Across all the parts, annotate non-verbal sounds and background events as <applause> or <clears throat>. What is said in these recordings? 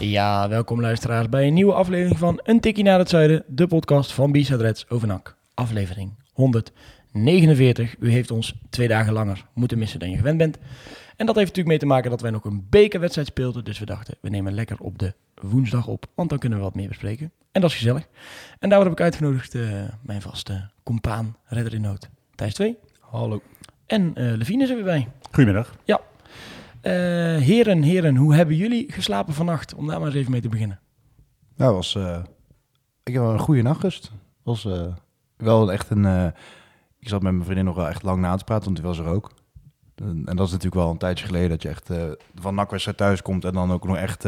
Ja, welkom luisteraars bij een nieuwe aflevering van Een Tikkie naar het Zuiden, de podcast van B-Side Reds over NAC. Aflevering 149. U heeft ons twee dagen langer moeten missen dan je gewend bent. En dat heeft natuurlijk mee te maken dat wij nog een bekerwedstrijd speelden. Dus we dachten, we nemen lekker op de woensdag op, want dan kunnen we wat meer bespreken. En dat is gezellig. En daarvoor heb ik uitgenodigd eh, mijn vaste compaan, redder in nood, Thijs 2. Hallo. En eh Levine is er weer bij. Goedemiddag. Ja. Eh, heren, heren, hoe hebben jullie geslapen vannacht? Om daar maar eens even mee te beginnen. Nou, was, eh, ik heb een goede nachtrust. Was eh, wel echt een. ik zat met mijn vriendin nog wel echt lang na te praten, want die was er ook. En, dat is natuurlijk wel een tijdje geleden dat je echt van nakwedstrijd thuis komt en dan ook nog echt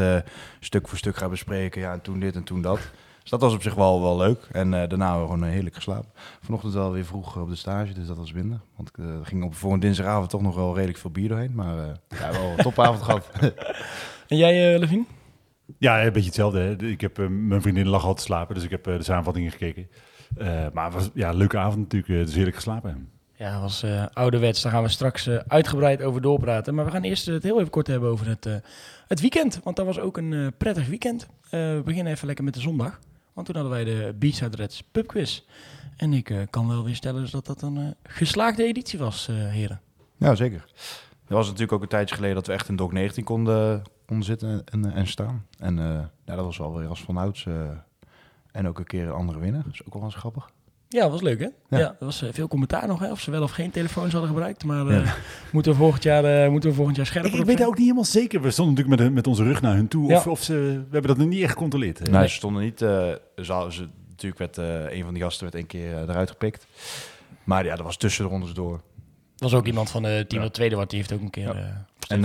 stuk voor stuk gaat bespreken. Ja, en toen dit en toen dat. Dus dat was op zich wel, wel leuk. En eh, daarna hebben we gewoon eh, heerlijk geslapen. Vanochtend wel weer vroeg op de stage, dus dat was minder. Want ik eh, ging op voor een dinsdagavond toch nog wel redelijk veel bier doorheen. Maar eh, ja, wel een topavond gehad. <laughs> En jij, uh, Levine? Ja, een beetje hetzelfde. Hè. Ik heb, mijn vriendin lag al te slapen, dus ik heb de samenvattingen gekeken. Eh, maar het was ja, een leuke avond natuurlijk, dus heerlijk geslapen. Ja, dat was eh, ouderwets. Daar gaan we straks uitgebreid over doorpraten. Maar we gaan eerst het heel even kort hebben over het, eh, het weekend. Want dat was ook een eh, prettig weekend. Eh, we beginnen even lekker met de zondag. Want toen hadden wij de B-Side Reds pubquiz. En ik eh, kan wel weer stellen dat dat een eh, geslaagde editie was, eh, heren. Ja, zeker. Er was natuurlijk ook een tijdje geleden dat we echt in DOC 19 konden, konden zitten en, en staan. En ja, dat was wel weer als vanouds. en ook een keer een andere winnen. Dat is ook wel eens grappig. Ja, dat was leuk hè? Ja, Ja. er was eh, veel commentaar nog hè, of ze wel of geen telefoons hadden gebruikt. Maar eh, moeten, we volgend jaar, eh, moeten we volgend jaar scherper Ik, ik op weet dat ook niet helemaal zeker. We stonden natuurlijk met, met onze rug naar hun toe. Ja. Of, of ze, we hebben dat nog niet echt gecontroleerd. hè. Nou, ze stonden niet... eh ze, ze, natuurlijk werd eh, een van die gasten werd een keer eruit gepikt. Maar ja, dat was tussen de rondes door. was ook iemand van de team Ja. dat tweede wordt. Die heeft ook een keer... Ja. eh, En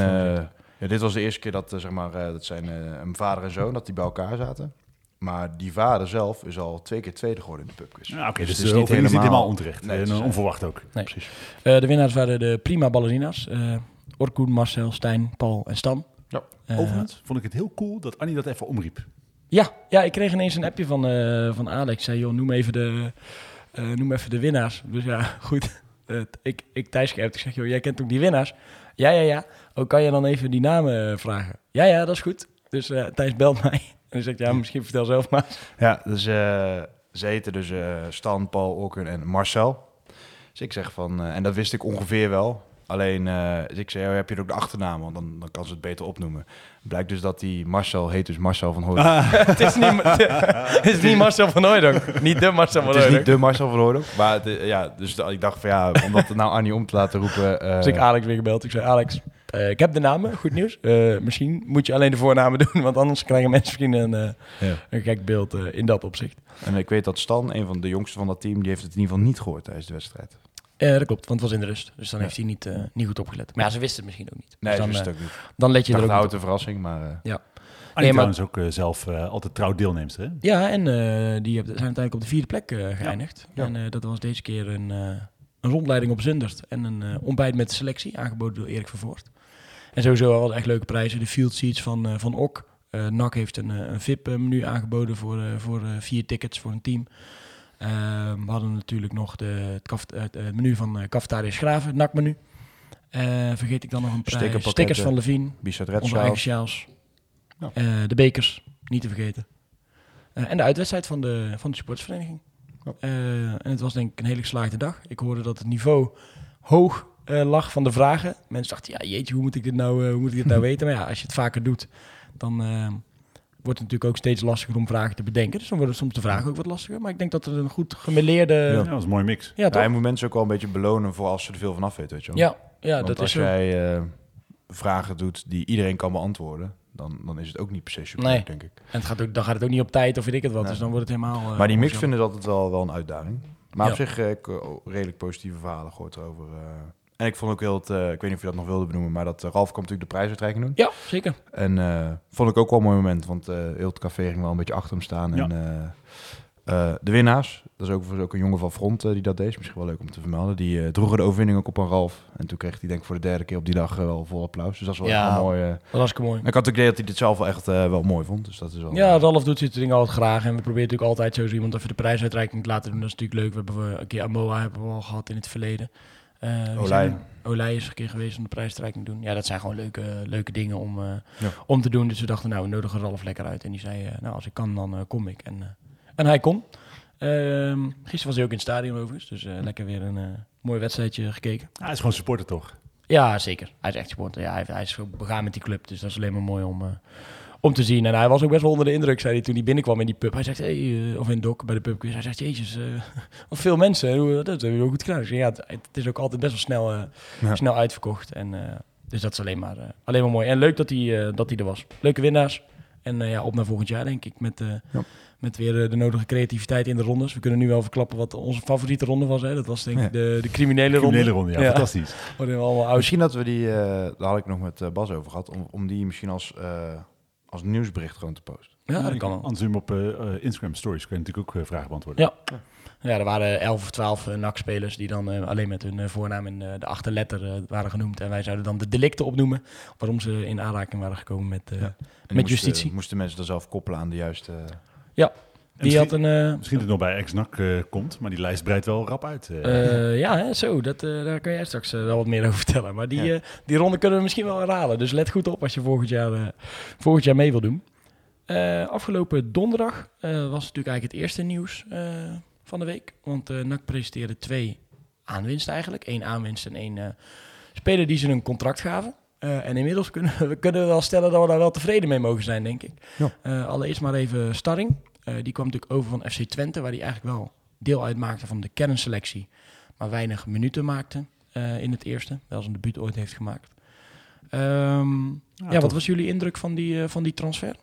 eh, dit was de eerste keer dat, zeg maar, eh, dat zijn eh, een vader en zoon, dat die bij elkaar zaten. Maar die vader zelf is al twee keer tweede geworden in de pubquiz. Ja, Oké, dus, het dus niet, helemaal, niet helemaal onterecht. Nee, en het is, onverwacht ook. Nee. Precies. Eh, de winnaars waren de prima ballerina's. eh Orkoen, Marcel, Stijn, Paul en Stan. Ja. Eh, Overigens vond ik het heel cool dat Annie dat even omriep. Ja, ja, ik kreeg ineens een appje van, eh, van Alex. Zei, joh, noem even de, eh, noem even de winnaars. Dus ja, <laughs> goed. Eh, ik, ik Thijs geappt. Ik zeg, joh, jij kent ook die winnaars? Ja, ja, ja. Ook kan je dan even die namen eh, vragen? Ja, ja, dat is goed. Dus eh, Thijs belt mij. En zegt, ja, misschien vertel zelf maar. Ja, dus eh, ze heten dus eh, Stan, Paul, Orkun en Marcel. Dus ik zeg van, eh, en dat wist ik ongeveer wel. Alleen, dus ik zei, oh, heb je ook de achternaam? Want dan, dan kan ze het beter opnoemen. Blijkt dus dat die Marcel heet dus Marcel van Hooydonk. <laughs> het, is niet, het is niet Marcel van Hooydonk. Niet de Marcel van Het is niet Hooydonk. de Marcel van Hooydonk. Maar ja, dus ik dacht van ja, om dat nou Annie om te laten roepen. Dus ik Alex weer gebeld. Ik zei, Alex, eh, ik heb de namen. Goed nieuws. Eh, misschien moet je alleen de voornamen <laughs> doen. Want anders krijgen mensen misschien een, eh, Ja. een gek beeld eh, in dat opzicht. En ik weet dat Stan, een van de jongsten van dat team, die heeft het in ieder geval niet gehoord tijdens de wedstrijd. Eh, dat klopt, want het was in de rust. Dus dan Ja. heeft hij niet, eh, niet goed opgelet. Maar ja, ze wisten het misschien ook niet. Nee, dus dat dan, wist het ook niet. dan let je er ook een verrassing, maar... eh, Annie Nee, maar- trouwens ook zelf eh, altijd trouw deelnemster. Hè? Ja, en eh, die hebben- zijn uiteindelijk op de vierde plek eh, geëindigd. Ja. En eh, dat was deze keer een, eh, een rondleiding op Zundert. En een eh, ontbijt met selectie, aangeboden door Erik Vervoort. En sowieso al echt leuke prijzen. De field seats van, eh, van OK. Eh NAC heeft een, eh, een VIP-menu aangeboden voor, eh, voor eh, vier tickets voor een team. Eh, we hadden natuurlijk nog de, het, kaf- het, het menu van uh, Cafetaria Schraven, het NAC-menu. Eh, vergeet ik dan nog een prijs. Stickers van Levine. Onze eigen Sjaals. sjaals. Ja. Eh, de bekers, niet te vergeten. Eh, en de uitwedstrijd van de, van de supportersvereniging. Ja. Eh, en het was denk ik een hele geslaagde dag. Ik hoorde dat het niveau hoog lag van de vragen. Mensen dachten, ja jeetje, hoe moet ik dit nou, eh, hoe moet ik dit nou weten? Maar ja, als je het vaker doet, dan eh, wordt het natuurlijk ook steeds lastiger om vragen te bedenken. Dus dan worden soms de vragen ook wat lastiger. Maar ik denk dat het een goed gemeleerde... Ja, dat was een mooie mix. ja toch? Ja, je moet mensen ook wel een beetje belonen voor als ze er veel van af weten, weet je wel. Ja, ja Want dat als is zo. jij eh, vragen doet die iedereen kan beantwoorden, dan, dan is het ook niet per se super, Nee. denk ik. En het gaat ook, dan gaat het ook niet op tijd of weet ik het wat. Nee. Dus dan wordt het helemaal... eh, maar die mix vinden ze altijd wel, wel een uitdaging. Maar op zich eh, ik, eh, redelijk positieve verhalen gehoord over. En ik vond ook heel, het, eh, ik weet niet of je dat nog wilde benoemen, maar dat eh, Ralf kwam natuurlijk de prijsuitreiking doen. Ja, zeker. En eh, vond ik ook wel een mooi moment, want heel het café ging wel een beetje achter hem staan. Ja. En de winnaars, dat is ook, was ook een jongen van Front die dat deed, is misschien wel leuk om te vermelden. Die droegen de overwinning ook op aan Ralf. En toen kreeg hij denk ik voor de derde keer op die dag wel vol applaus. Dus dat is wel Ja. echt wel mooi. Dat was hartstikke mooi. En ik had ook idee dat hij dit zelf wel echt wel mooi vond. Dus dat is wel... Ja, Ralf doet dit dingen altijd graag. En we proberen natuurlijk altijd zo iemand even de prijsuitreiking te laten doen. Dat is natuurlijk leuk. We hebben een keer Amoa hebben we al gehad in het verleden. Wie Olij. is een keer geweest om de prijsuitreiking te doen. Ja, dat zijn gewoon leuke, leuke dingen om, eh, Ja. om te doen. Dus we dachten, nou, we nodigen Ralf lekker uit. En die zei, eh, nou, als ik kan, dan kom ik. En, en hij kon. Ehm, gisteren was hij ook in het stadion overigens. Dus lekker weer een mooi wedstrijdje gekeken. Hij is gewoon supporter toch? Ja, zeker. Hij is echt supporter. Ja, hij, hij is begaan met die club. Dus dat is alleen maar mooi om, om te zien. En hij was ook best wel onder de indruk, zei hij toen hij binnenkwam in die pub. Hij zegt, hey, eh, of in Dok bij de pubquiz. Hij zegt, jezus, eh, <laughs> wat veel mensen. Hoe- Dat hebben we wel goed gedaan. Ja, het, het is ook altijd best wel snel, eh, Ja. snel uitverkocht. En, eh, dus dat is alleen maar, eh, alleen maar mooi. En leuk dat hij, eh, dat hij er was. Leuke winnaars. En eh, ja, op naar volgend jaar, denk ik. Met, eh, Ja. met weer eh, de nodige creativiteit in de rondes. We kunnen nu wel verklappen wat onze favoriete ronde was. Hè? Dat was denk ik Ja. de, de criminele ronde. Criminele ronde, ja, Ja. fantastisch. <laughs> Waarin we allemaal oud Misschien dat we die, eh, daar had ik nog met eh, Bas over gehad, om, om die misschien als, eh, als nieuwsbericht gewoon te posten. Ja, dat kan wel. Anders doen we op eh, eh, Instagram Stories kun je natuurlijk ook eh, vragen beantwoorden. Ja. Ja, er waren 11 of 12 uh, NAC-spelers die dan alleen met hun eh, voornaam en eh, de achterletter eh, waren genoemd. En wij zouden dan de delicten opnoemen waarom ze in aanraking waren gekomen met, eh, Ja. Met moesten- justitie. Moesten mensen er zelf koppelen aan de juiste... Ja, die misschien- had een... eh, Misschien dat het nog bij ex-NAC eh, komt, maar die lijst breidt wel rap uit. eh. ja, hè, zo, dat, daar kan jij straks wel wat meer over vertellen. Maar die, Ja. die ronde kunnen we misschien wel herhalen. Dus let goed op als je volgend jaar, volgend jaar mee wil doen. Afgelopen donderdag was natuurlijk eigenlijk het eerste nieuws van de week. Want NAC presenteerde twee aanwinsten eigenlijk. Eén aanwinst en één speler die ze een contract gaven. En inmiddels kunnen we, kunnen we wel stellen dat we daar wel tevreden mee mogen zijn, denk ik. Ja. Allereerst maar even Starring. Eh, die kwam natuurlijk over van FC Twente, waar hij eigenlijk wel deel uitmaakte van de kernselectie. Maar weinig minuten maakte eh, in het eerste. Wel zijn debuut ooit heeft gemaakt. Ehm, ja, wat was jullie indruk van die, eh, van die transfer?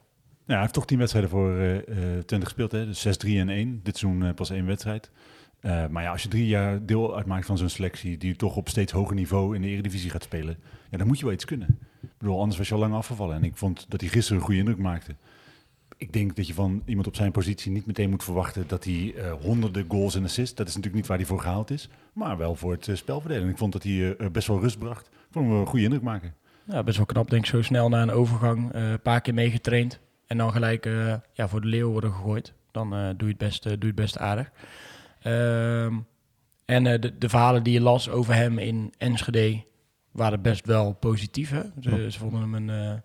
Ja, hij heeft toch tien wedstrijden voor Twente gespeeld. Hè? Dus 6, 3 en 1. Dit seizoen pas één wedstrijd. Maar ja, als je drie jaar deel uitmaakt van zo'n selectie... die toch op steeds hoger niveau in de Eredivisie gaat spelen... Ja, dan moet je wel iets kunnen. Ik bedoel, anders was je al lang afgevallen. En ik vond dat hij gisteren een goede indruk maakte. Ik denk dat je van iemand op zijn positie niet meteen moet verwachten... dat hij eh, honderden goals en assists... dat is natuurlijk niet waar hij voor gehaald is... maar wel voor het uh, spelverdelen. Ik vond dat hij uh, best wel rust bracht. Ik vond hem een goede indruk maken. Ja, best wel knap, denk ik, zo snel na een overgang. eh, Een paar keer meegetraind. En dan gelijk ja, voor de leeuw worden gegooid. Dan doe, je het best, doe je het best aardig. Ehm, en de, de, verhalen die je las over hem in Enschede waren best wel positief. Hè? Ze, ze vonden hem een,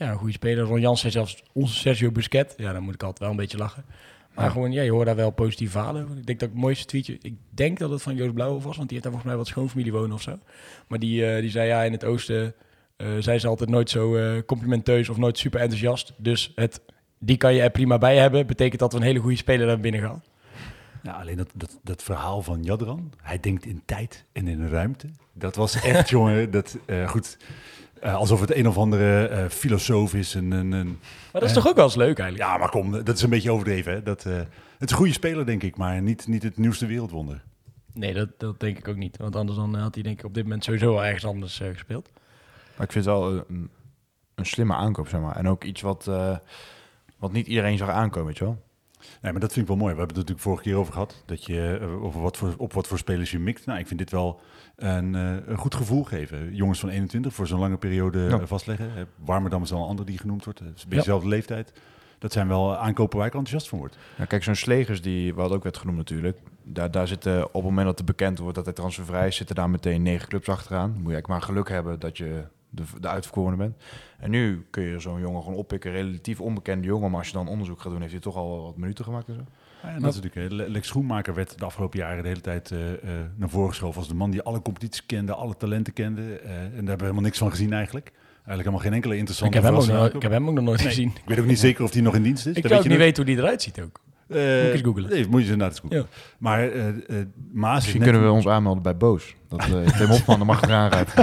ja, een goede speler. Ron Jans zei zelfs onze Sergio Busquets. Ja, dan moet ik altijd wel een beetje lachen. Maar ja. gewoon, ja, je hoort daar wel positieve verhalen. Ik denk dat het mooiste tweetje... Ik denk dat het van Joost Blauwhof was, want die heeft daar volgens mij wat schoonfamilie wonen of zo. Maar die, uh, die zei, ja, in het oosten uh, zijn ze altijd nooit zo uh, complimenteus of nooit super enthousiast. Dus het, die kan je er prima bij hebben. Betekent dat we een hele goede speler naar binnen gaan. Ja, alleen dat, dat, dat verhaal van Jadran. Hij denkt in tijd en in ruimte. Dat was echt, <laughs> jongen, dat, goed... Uh, alsof het een of andere uh, filosoof is. Een, een, maar dat is toch ook wel eens leuk eigenlijk? Ja, maar kom, dat is een beetje overdreven. Hè? Dat, uh, het is een goede speler, denk ik, maar niet, niet het nieuwste wereldwonder. Nee, dat, dat denk ik ook niet. Want anders dan had hij denk ik op dit moment sowieso wel ergens anders uh, gespeeld. Maar ik vind het wel een, een slimme aankoop, zeg maar. En ook iets wat, uh, wat niet iedereen zag aankomen, weet je wel. Nee, maar dat vind ik wel mooi. We hebben het natuurlijk vorige keer over gehad. Dat je uh, over wat voor, op wat voor spelers je mikt. Nou, ik vind dit wel een, uh, een goed gevoel geven. Jongens van 21 voor zo'n lange periode ja. vastleggen. Warmerdam is al een ander die genoemd wordt. Het is een dezelfde ja. leeftijd. Dat zijn wel aankopen waar ik enthousiast van word. Ja, kijk, zo'n Slegers, die wat ook werd genoemd natuurlijk. Daar, daar zitten op het moment dat het bekend wordt dat hij transfervrij is, zitten daar meteen negen clubs achteraan. Moet je eigenlijk maar geluk hebben dat je de, de uitverkorene bent. En nu kun je zo'n jongen gewoon oppikken, relatief onbekende jongen. Maar als je dan onderzoek gaat doen, heeft hij toch al wat minuten gemaakt en zo. Ja, en dat is natuurlijk, Lex Schoenmaker werd de afgelopen jaren de hele tijd uh, naar voren geschoven als de man die alle competities kende, alle talenten kende. Uh, en daar hebben we helemaal niks van gezien eigenlijk. Eigenlijk helemaal geen enkele interessante ik heb, hem ook, nog, ik heb hem ook nog nooit nee, gezien. Ik weet ook niet zeker of hij nog in dienst is. Ik kan ook niet weten hoe die eruit ziet ook. Uh, moet googlen. Nee, moet je inderdaad eens googlen. Ja. Maar uh, uh, Maas Misschien kunnen we ons aanmelden bij Boos. Dat uh, Tim Hofman er mag eraan rijden.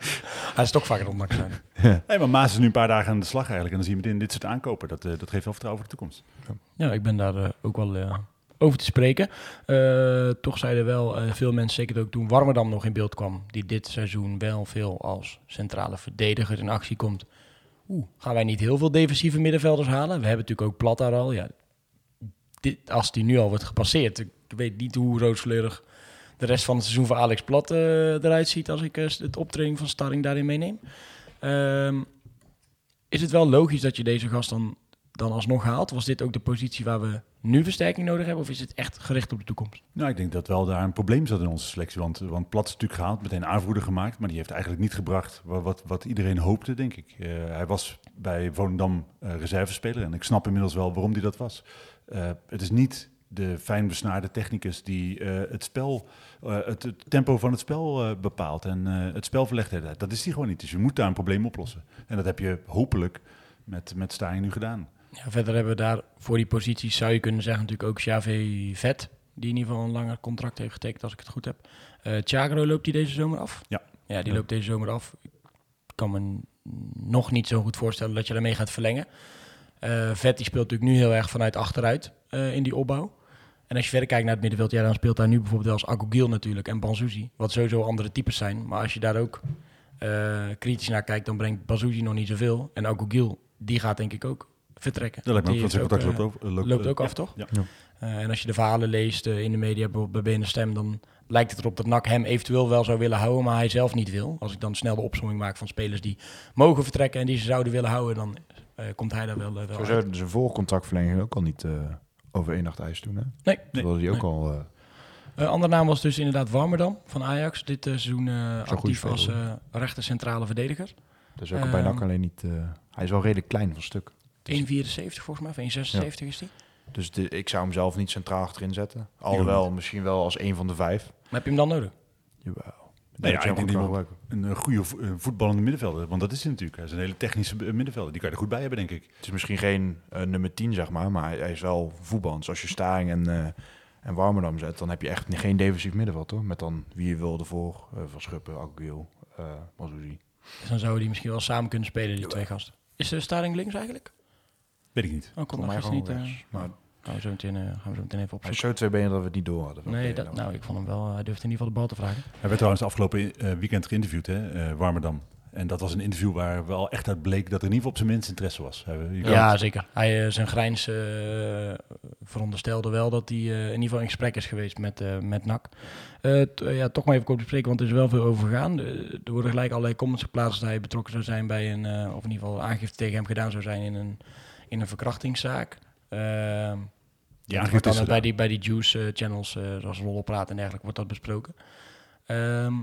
<laughs> Hij is toch vaker ondanks zijn. ja. Nee, maar Maas is nu een paar dagen aan de slag eigenlijk. En dan zie je meteen dit soort aankopen. Dat, dat geeft wel vertrouwen voor de toekomst. Ja, ik ben daar ook wel over te spreken. Eh, toch zeiden wel eh, veel mensen, zeker ook toen Warmerdam nog in beeld kwam, die dit seizoen wel veel als centrale verdediger in actie komt. Oeh, gaan wij niet heel veel defensieve middenvelders halen? We hebben natuurlijk ook Plat daar al. Ja, als die nu al wordt gepasseerd, ik weet niet hoe rooskleurig de rest van het seizoen voor Alex Plat eh, eruit ziet als ik eh, het optraining van Starring daarin meeneem. Ehm, is het wel logisch dat je deze gast dan, dan alsnog haalt? Was dit ook de positie waar we nu versterking nodig hebben? Of is het echt gericht op de toekomst? Nou, ik denk dat wel daar een probleem zat in onze selectie. Want, want Plat is natuurlijk gehaald, meteen aanvoerder gemaakt. Maar die heeft eigenlijk niet gebracht wat, wat, iedereen hoopte, denk ik. Eh, hij was bij Volendam reservespeler. En ik snap inmiddels wel waarom hij dat was. Eh, het is niet de fijn besnaarde technicus die eh, het spel, eh, het, het tempo van het spel bepaalt en het spel verlegt. Dat is die gewoon niet. Dus je moet daar een probleem oplossen. En dat heb je hopelijk met, met Staaien nu gedaan. Ja, verder hebben we daar voor die posities, zou je kunnen zeggen, natuurlijk ook Xavi Vet. Die in ieder geval een langer contract heeft getekend, als ik het goed heb. Thiago loopt die deze zomer af? Ja. Ja, die loopt deze zomer af. Ik kan me nog niet zo goed voorstellen dat je daarmee gaat verlengen. Eh Vet die speelt natuurlijk nu heel erg vanuit achteruit eh, in die opbouw. En als je verder kijkt naar het middenveld, ja, dan speelt daar nu bijvoorbeeld wel als Agugil natuurlijk en Banzuzi. Wat sowieso andere types zijn. Maar als je daar ook eh, kritisch naar kijkt, dan brengt Banzuzi nog niet zoveel. En Agugil, die gaat denk ik ook vertrekken. Dat lijkt me ook, loopt, over, loopt, loopt ook af, ja, toch? Ja. eh, en als je de verhalen leest in de media, bijvoorbeeld bij BNS Stem, dan lijkt het erop dat NAC hem eventueel wel zou willen houden, maar hij zelf niet wil. Als ik dan snel de opzomming maak van spelers die mogen vertrekken en die ze zouden willen houden, dan komt hij daar wel, eh, wel Zo uit. zou zijn voorcontractverlenging ook al niet eh, over één nacht ijs doen, hè? Nee. Terwijl hij ook Nee. al... eh, Eh, andere naam was dus inderdaad Warmerdam van Ajax. Dit eh, seizoen eh, actief als eh rechter centrale verdediger. 1,74 dat is ook bij Ehm, NAC alleen niet... eh, hij is wel redelijk klein van stuk. volgens mij, of 1,76 is die. Dus de, ik zou hem zelf niet centraal achterin zetten. Alhoewel, misschien wel als één van de vijf. Maar heb je hem dan nodig? Jawel. Nee, Dat ja, ik denk gebruiken. Een eh, goede eh, voetballende middenvelder. Want dat is hij natuurlijk. Hij is een hele technische eh, middenvelder. Die kan je er goed bij hebben, denk ik. Het is misschien geen nummer 10, zeg maar, maar hij, hij is wel voetballend. Dus als je Staring en, eh en Warmerdam zet, dan heb je echt geen defensief middenveld, hoor. Met dan wie je wil ervoor, eh Van Schuppen, Aguil, eh Mazouzi. Dus dan zouden die misschien wel samen kunnen spelen, die twee gasten. Is de Staring links eigenlijk? Weet ik niet. Oh, Voor nog mij niet. eh, rechts. Maar gaan, we zo meteen, eh, gaan we zo meteen even hij opzoeken. is zo twee benen dat we het niet door hadden. Nee, dat, nou, ik vond hem wel. Hij durfde in ieder geval de bal te vragen. Hij werd trouwens afgelopen eh, weekend geïnterviewd, hè, eh, Warmerdam. En dat was een interview waar wel echt uit bleek dat er in ieder geval op zijn minst interesse was. Hij- Ja, het- zeker. Hij, eh, zijn grijns eh, veronderstelde wel dat hij eh, in ieder geval in gesprek is geweest met, eh met NAC. Eh, eh, ja, toch maar even kort bespreken, want er is wel veel over gegaan. Eh, er worden gelijk allerlei comments geplaatst dat hij betrokken zou zijn bij een, eh, of in ieder geval aangifte tegen hem gedaan zou zijn in een, in een verkrachtingszaak. Die dat wordt dan bij die, bij die juice eh, channels, eh, zoals Rollenpraat en dergelijke, wordt dat besproken. Ehm,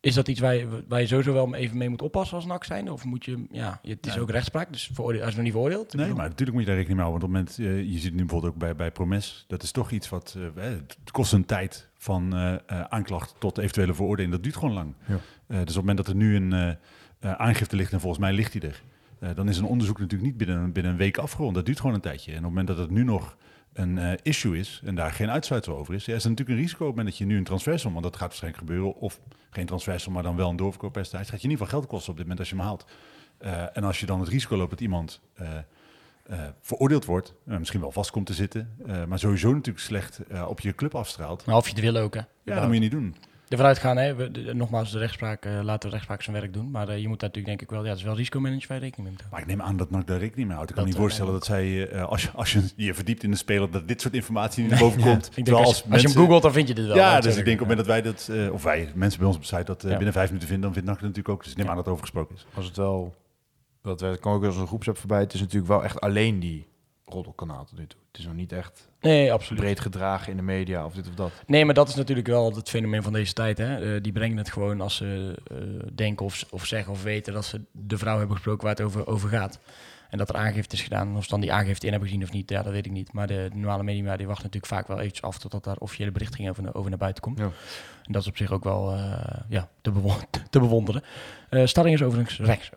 is dat iets waar je, waar je sowieso wel even mee moet oppassen als NAC zijn? Of moet je, ja, het is Ja. ook rechtspraak, dus veroordeel, als je nog niet veroordeeld. Nee, bedoel- maar natuurlijk moet je daar rekening mee houden. Want op het moment, eh, je ziet nu bijvoorbeeld ook bij, bij Promes, dat is toch iets wat, het kost een tijd van eh, eh, aanklacht tot eventuele veroordeling. Dat duurt gewoon lang. Ja. Eh, dus op het moment dat er nu een eh, eh, aangifte ligt, en volgens mij ligt die er, eh, dan is een onderzoek natuurlijk niet binnen, binnen een week afgerond. Dat duurt gewoon een tijdje. En op het moment dat het nu nog een eh, issue is en daar geen uitsluitsel over is, ja, is er natuurlijk een risico op het moment dat je nu een transfersom, want dat gaat waarschijnlijk gebeuren, of geen transfersom, maar dan wel een doorverkooppercentage, gaat je in ieder geval geld kosten op dit moment als je hem haalt. Eh, en als je dan het risico loopt dat iemand eh, veroordeeld wordt, misschien wel vast komt te zitten, maar sowieso natuurlijk slecht op je club afstraalt. Maar of je het wil ook, hè? Ja, dat moet je niet doen. Ervan uitgaan, hè? We, de- nogmaals, de rechtspraak, eh, laten de rechtspraak zijn werk doen. Maar eh, je moet daar natuurlijk denk ik wel, ja, het is wel risicomanagement waar je rekening mee moet. Maar ik neem aan dat NAC daar rekening mee houdt. Ik kan Dat, me niet voorstellen eh, dat zij, eh, als, je, als je je verdiept in de speler, dat dit soort informatie niet naar boven komt. Ik denk, Terwijl als, als je hem googelt, dan vind je dit wel. Ja, dus zeggen. ik denk op het moment dat wij dat, eh, of wij, mensen bij ons op de site, dat Ja. binnen vijf minuten vinden, dan vindt NAC het natuurlijk ook. Dus ik neem Ja. aan dat het over gesproken is. Was het wel... Dat werd, kwam ook als een groepsapp voorbij. Het is natuurlijk wel echt alleen die roddelkanaal tot nu toe. Het is nog niet echt Nee, absoluut. breed gedragen in de media of dit of dat. Nee, maar dat is natuurlijk wel het fenomeen van deze tijd. Hè? Eh, die brengen het gewoon als ze eh, denken of, of zeggen of weten dat ze de vrouw hebben gesproken waar het over, over gaat. En dat er aangifte is gedaan. Of ze dan die aangifte in hebben gezien of niet, ja, dat weet ik niet. Maar de, de normale media die wachten natuurlijk vaak wel eventjes af totdat daar officiële berichting over, over naar buiten komt. Ja. En dat is op zich ook wel eh, ja, te, bewo- <laughs> te bewonderen. Eh Starring is overigens rechts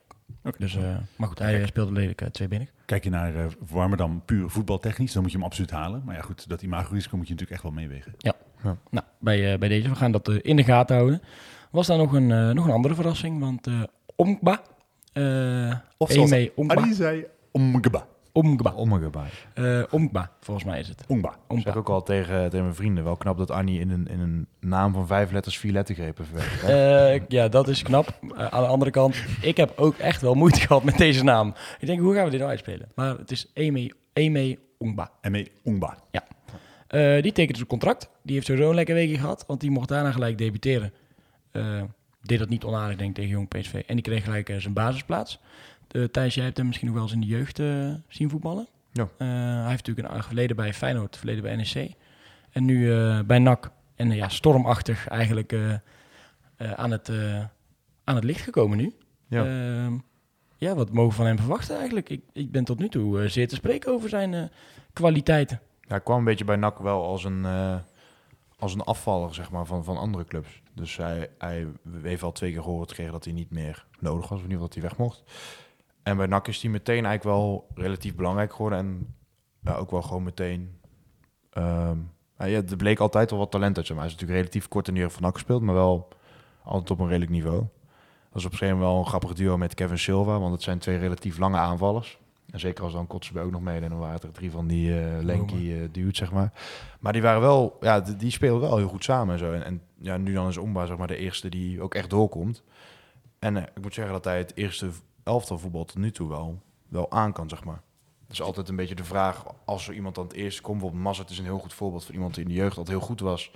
Dus, eh, maar goed, hij speelde lelijk eh, twee binnen. Kijk je naar uh, Warmerdam puur voetbaltechnisch, dan moet je hem absoluut halen. Maar ja goed, dat imagorisico moet je natuurlijk echt wel meewegen. Nou, bij, eh, bij deze, we gaan dat eh, in de gaten houden. Was daar nog een, eh, nog een andere verrassing, want eh Omba, eh Of zoals Omba, Adi zei, omgeba. Omgba. Omgba, volgens mij is het. Ongba. Ik Omgba. zeg ook al tegen, tegen mijn vrienden, wel knap dat Annie in een, in een naam van vijf letters vier lettergrepen verwerkt. Eh, ja, dat is knap. Eh, aan de andere kant, ik heb ook echt wel moeite <laughs> gehad met deze naam. Ik denk, hoe gaan we dit nou uitspelen? Maar het is Eme, Eme Ongba. En mee Ongba. Eh, die tekent dus een contract. Die heeft sowieso een lekker weekje gehad, want die mocht daarna gelijk debuteren. Deed dat niet onaardig, denk ik, tegen Jong PSV. En die kreeg gelijk zijn basisplaats. Uh, Thijs, jij hebt hem misschien nog wel eens in de jeugd eh, zien voetballen. Ja. Eh, hij heeft natuurlijk een verleden bij Feyenoord, verleden bij NEC. En nu eh, bij NAC. En eh, ja, stormachtig eigenlijk eh, eh, aan, het, eh, aan het licht gekomen nu. Ja. Ehm, ja, wat mogen we van hem verwachten eigenlijk? Ik, ik ben tot nu toe eh, zeer te spreken over zijn eh, kwaliteiten. Ja, hij kwam een beetje bij NAC wel als een, eh, als een afvaller zeg maar, van, van andere clubs. Dus hij, hij heeft al twee keer gehoord gekregen dat hij niet meer nodig was. Of in ieder geval dat hij weg mocht. En bij NAC is hij meteen eigenlijk wel relatief belangrijk geworden. En ja, ook wel gewoon meteen... ehm ja, er bleek altijd wel wat talent uit. Maar. Hij is natuurlijk relatief kort in de jeugd van NAC gespeeld, maar wel altijd op een redelijk niveau. Dat was op een gegeven moment wel een grappig duo met Kevin Silva, want het zijn twee relatief lange aanvallers. En zeker als dan Kotzebue ook nog mee, dan waren er drie van die lanky eh dudes, zeg maar. Maar die waren wel, ja, die, die speelden wel heel goed samen en zo. En, en ja, nu dan is Omba zeg maar de eerste die ook echt doorkomt. En eh, ik moet zeggen dat hij het eerste elftal voetbal tot nu toe wel, wel aan kan, zeg maar. Het is altijd een beetje de vraag, als er iemand aan het eerste komt, bijvoorbeeld Mazet is een heel goed voorbeeld van iemand die in de jeugd altijd heel goed was.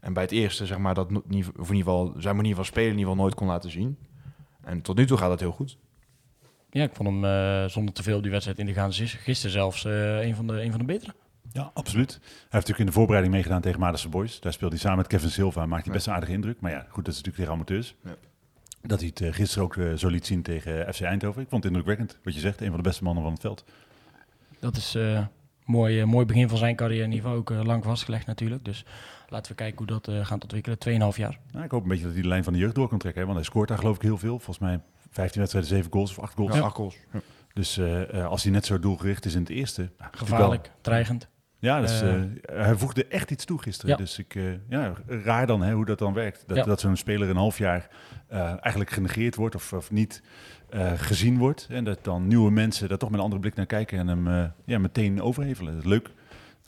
En bij het eerste, zeg maar, dat of in ieder geval zijn manier van spelen in ieder geval nooit kon laten zien. En tot nu toe gaat dat heel goed. Ja, ik vond hem eh, zonder te veel die wedstrijd in de gaan. Gisteren zelfs eh, een, van de, een van de betere. Ja, absoluut. Hij heeft natuurlijk in de voorbereiding meegedaan tegen Madense Boys. Daar speelde hij samen met Kevin Silva. Maakt hij best een aardige indruk. Maar ja, goed, dat is natuurlijk tegen amateurs. Ja. Dat hij het eh, gisteren ook eh, zo liet zien tegen FC Eindhoven. Ik vond het indrukwekkend. Wat je zegt, een van de beste mannen van het veld. Dat is eh mooi, eh, mooi begin van zijn carrière in ieder geval. Ook eh, lang vastgelegd natuurlijk. Dus laten we kijken hoe dat eh, gaat ontwikkelen. 2,5 jaar. Nou, ik hoop een beetje dat hij de lijn van de jeugd door kan trekken. Hè? Want hij scoort daar geloof ik heel veel. Volgens mij 15 wedstrijden, 7 goals of 8 goals. Ja, acht goals. Ja. Dus eh, eh, als hij net zo doelgericht is in het eerste... nou, Gevaarlijk, dreigend. Ja, dus, hij voegde echt iets toe gisteren. Ja. Dus ik, eh, ja, raar dan hè, hoe dat dan werkt. Dat, Ja. dat zo'n speler een half jaar eigenlijk genegeerd wordt of, of niet gezien wordt. En dat dan nieuwe mensen daar toch met een andere blik naar kijken en hem ja, meteen overhevelen. Dat is leuk.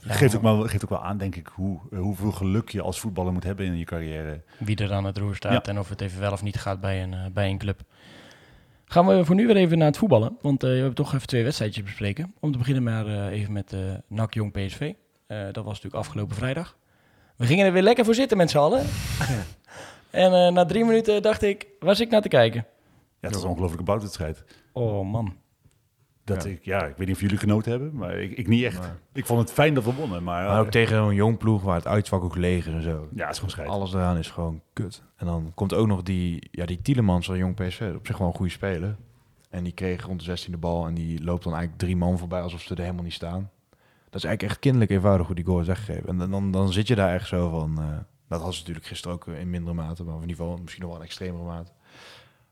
Geeft, ook wel, geeft ook wel aan, denk ik, hoe, hoeveel geluk je als voetballer moet hebben in je carrière. Wie er aan het roer staat Ja. en of het even wel of niet gaat bij een, bij een club. Gaan we voor nu weer even naar het voetballen. Want eh, we hebben toch even twee wedstrijdjes bespreken. Om te beginnen maar eh, even met eh NAC Jong PSV. Dat was natuurlijk afgelopen vrijdag. We gingen er weer lekker voor zitten met z'n allen. <laughs> en na drie minuten dacht ik, was ik naar te kijken? Ja, het is een ongelooflijke boutwedstrijd. Oh man. Dat Ja. ik, ja, ik weet niet of jullie genoten hebben, maar ik, ik niet echt. Ik vond het fijn dat we wonnen, maar, Maar ook eh, tegen een jong ploeg waar het uitvak ook leeg is en zo. ja, het is gewoon scheid. Alles eraan is gewoon kut. En dan komt ook nog die, ja, die Tielemans van Jong PSV. Op zich wel een goede speler. En die kreeg rond de 16 de bal en die loopt dan eigenlijk drie man voorbij alsof ze er helemaal niet staan. Dat is eigenlijk echt kinderlijk eenvoudig hoe die goal is weggegeven. En dan, dan, dan zit je daar echt zo van... eh, dat was natuurlijk gisteren ook in mindere mate, maar in ieder geval misschien nog wel een extremere mate.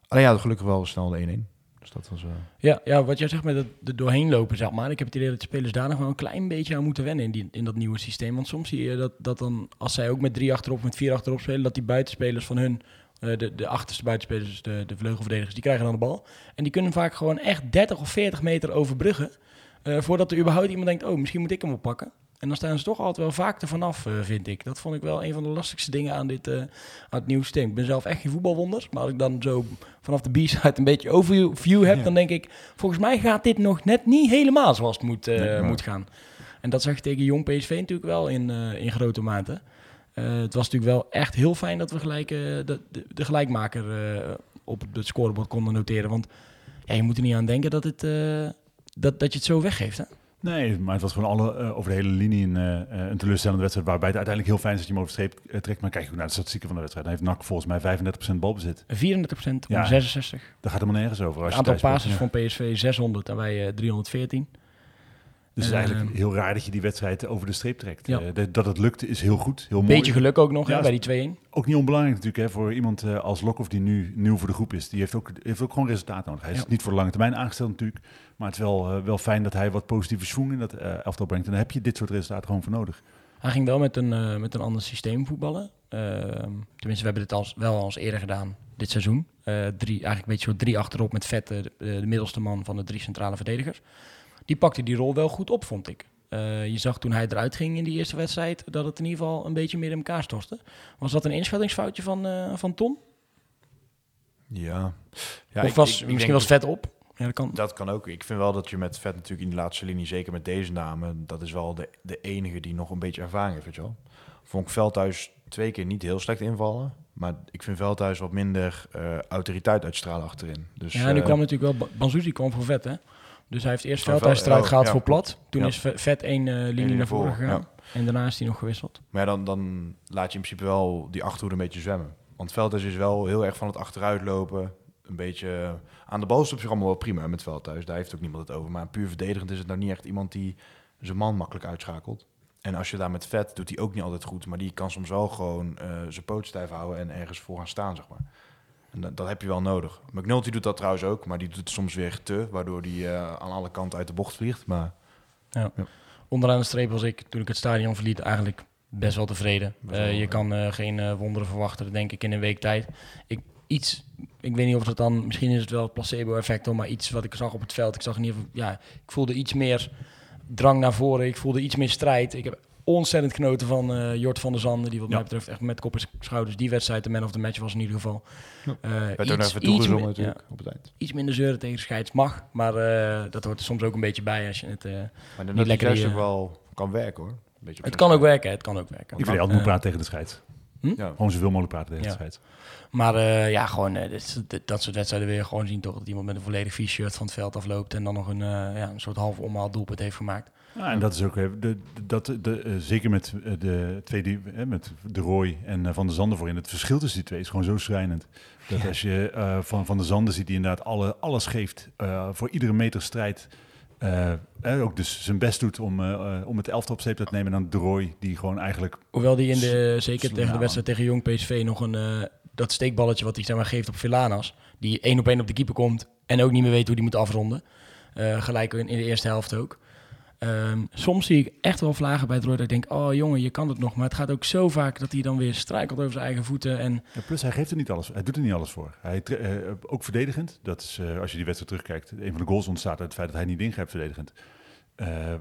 Alleen ja, gelukkig wel snel de 1-1. Dus eh, Ja, ja, wat jij zegt met het doorheen lopen, zeg maar. Ik heb het idee dat de spelers daar nog wel een klein beetje aan moeten wennen in, die, in dat nieuwe systeem. Want soms zie je dat, dat dan, als zij ook met drie achterop, met vier achterop spelen, dat die buitenspelers van hun, eh, de, de achterste buitenspelers, de, de vleugelverdedigers, die krijgen dan de bal. En die kunnen vaak gewoon echt 30 of 40 meter overbruggen, eh, voordat er überhaupt iemand denkt, oh, misschien moet ik hem oppakken. En dan staan ze toch altijd wel vaak er vanaf, eh, vind ik. Dat vond ik wel een van de lastigste dingen aan dit eh, aan het nieuwe systeem. Ik ben zelf echt geen voetbalwonder, maar als ik dan zo vanaf de B-side een beetje overview heb, Ja. dan denk ik, volgens mij gaat dit nog net niet helemaal zoals het moet, eh, Nee, moet gaan. En dat zag je tegen Jong PSV natuurlijk wel in, in grote mate. Het was natuurlijk wel echt heel fijn dat we gelijk de, de, de gelijkmaker op het scorebord konden noteren. Want ja, je moet er niet aan denken dat, het, dat, dat je het zo weggeeft. Hè? Nee, maar het was gewoon alle, eh, over de hele linie een, eh, eh, een teleurstellende wedstrijd. Waarbij het uiteindelijk heel fijn is dat je hem over de streep trekt. Maar kijk ook naar de statistieken van de wedstrijd. Dan heeft NAC volgens mij 35% balbezit. 34% om Ja. 66. Daar gaat helemaal nergens over. Als Het aantal passes van PSV 600 en wij eh, 314. Dus het is eigenlijk Ehm, heel raar dat je die wedstrijd over de streep trekt. Ja. Eh, dat- dat het lukt is heel goed, heel mooi. Beetje geluk ook nog Ja, hè, bij die 2-1. Ook niet onbelangrijk natuurlijk hè, voor iemand eh, als Lokhoff die nu nieuw voor de groep is. Die heeft ook, heeft ook gewoon resultaat nodig. Hij is Ja. niet voor de lange termijn aangesteld natuurlijk. Maar het is wel, eh, wel fijn dat hij wat positieve schoen in dat eh, elftal brengt. En dan heb je dit soort resultaten gewoon voor nodig. Hij ging wel met een, met een ander systeem voetballen. Ehm, tenminste, we hebben dit als, wel als eerder gedaan dit seizoen. Drie, eigenlijk een beetje zo drie achterop met Vet, de middelste man van de drie centrale verdedigers. Die pakte die rol wel goed op, vond ik. Eh, je zag toen hij eruit ging in die eerste wedstrijd dat het in ieder geval een beetje meer in elkaar stortte. Was dat een inschattingsfoutje van, eh, van Tom? Ja. ja of was, ik- ik misschien was vet op? Ja, dat kan. Dat kan ook. Ik vind wel dat je met Vet natuurlijk in de laatste linie, zeker met deze namen, dat is wel de, de enige die nog een beetje ervaring heeft, weet je wel. Vond ik Veldhuis twee keer niet heel slecht invallen, maar ik vind Veldhuis wat minder eh, autoriteit uitstralen achterin. Dus, ja, nu kwam natuurlijk wel, Ba- Banzuzi kwam voor vet, hè? Dus hij heeft eerst Veldhuis Vel- eruit gehaald voor plat. Toen is Ve- vet één eh, linie naar voren gegaan. En daarna is hij nog gewisseld. Maar dan, dan laat je in principe wel die achterhoede een beetje zwemmen. Want Veldhuis is wel heel erg van het achteruitlopen. Een beetje eh, aan de bal is op zich allemaal wel prima met Veldhuis. Daar heeft ook niemand het over. Maar puur verdedigend is het nou niet echt iemand die zijn man makkelijk uitschakelt. En als je daar met Vet doet hij ook niet altijd goed. Maar die kan soms wel gewoon eh, zijn poot stijf houden en ergens voor gaan staan, zeg maar. En dat, dat heb je wel nodig. McNulty doet dat trouwens ook, maar die doet het soms weer te. Waardoor die eh, aan alle kanten uit de bocht vliegt. Maar Onderaan de streep was ik, toen ik het stadion verliet, eigenlijk best wel tevreden. Best wel, Eh, je ja. kan eh, geen wonderen verwachten, denk ik, in een week tijd. Ik, iets, ik weet niet of het dan, misschien is het wel het placebo-effect, hoor, maar iets wat ik zag op het veld. Ik zag in ieder geval, ja, ik voelde iets meer drang naar voren. Ik voelde iets meer strijd. Ik heb ontzettend genoten van eh Jort van der Zanden, die wat Ja. mij betreft echt met kop en schouders die wedstrijd de man of the match was in ieder geval. Eh, werd ook nog iets- even iets natuurlijk ja, op het eind. iets minder zeuren tegen de scheids mag, maar eh, dat hoort er soms ook een beetje bij als je het... eh, Maar Niet lekker ook eh, wel kan werken hoor. Een beetje op het kan ook werken, het kan ook werken. Ik je altijd moet praten tegen de scheids. Ja. Gewoon zoveel mogelijk praten tegen Ja. de scheids. Maar eh, ja, gewoon dit, dit- dat soort wedstrijden wil je gewoon zien toch. Dat iemand met een volledig vies shirt van het veld afloopt en dan nog een, eh, ja, een soort half omhaal doelpunt heeft gemaakt. Ja, en dat is ook, eh, de, dat, de, eh, zeker met eh, de twee, die, met de Roy en Van de Zanden voorin, het verschil tussen die twee is gewoon zo schrijnend. Dat als je van, van de Zanden ziet die inderdaad alle, alles geeft, voor iedere meter strijd, eh, ook dus zijn best doet om, om het elftal op sleeptouw te nemen. En dan de Roy die gewoon eigenlijk, Hoewel die in de, zeker tegen de wedstrijd tegen Jong PSV nog een, dat steekballetje wat hij zeg maar, geeft op Villanas. Die één op één op de keeper komt en ook niet meer weet hoe die moet afronden. Gelijk in, in de eerste helft ook. Ehm, soms zie ik echt wel vlagen bij dat ik denk, oh jongen, je kan het nog. Maar het gaat ook zo vaak dat hij dan weer struikelt over zijn eigen voeten. En ja, plus hij geeft er niet alles, hij doet er niet alles voor. Hij, tre- eh, ook verdedigend, dat is, eh, als je die wedstrijd terugkijkt, een van de goals ontstaat uit het feit dat hij niet ingrijpt verdedigend. Eh, hij,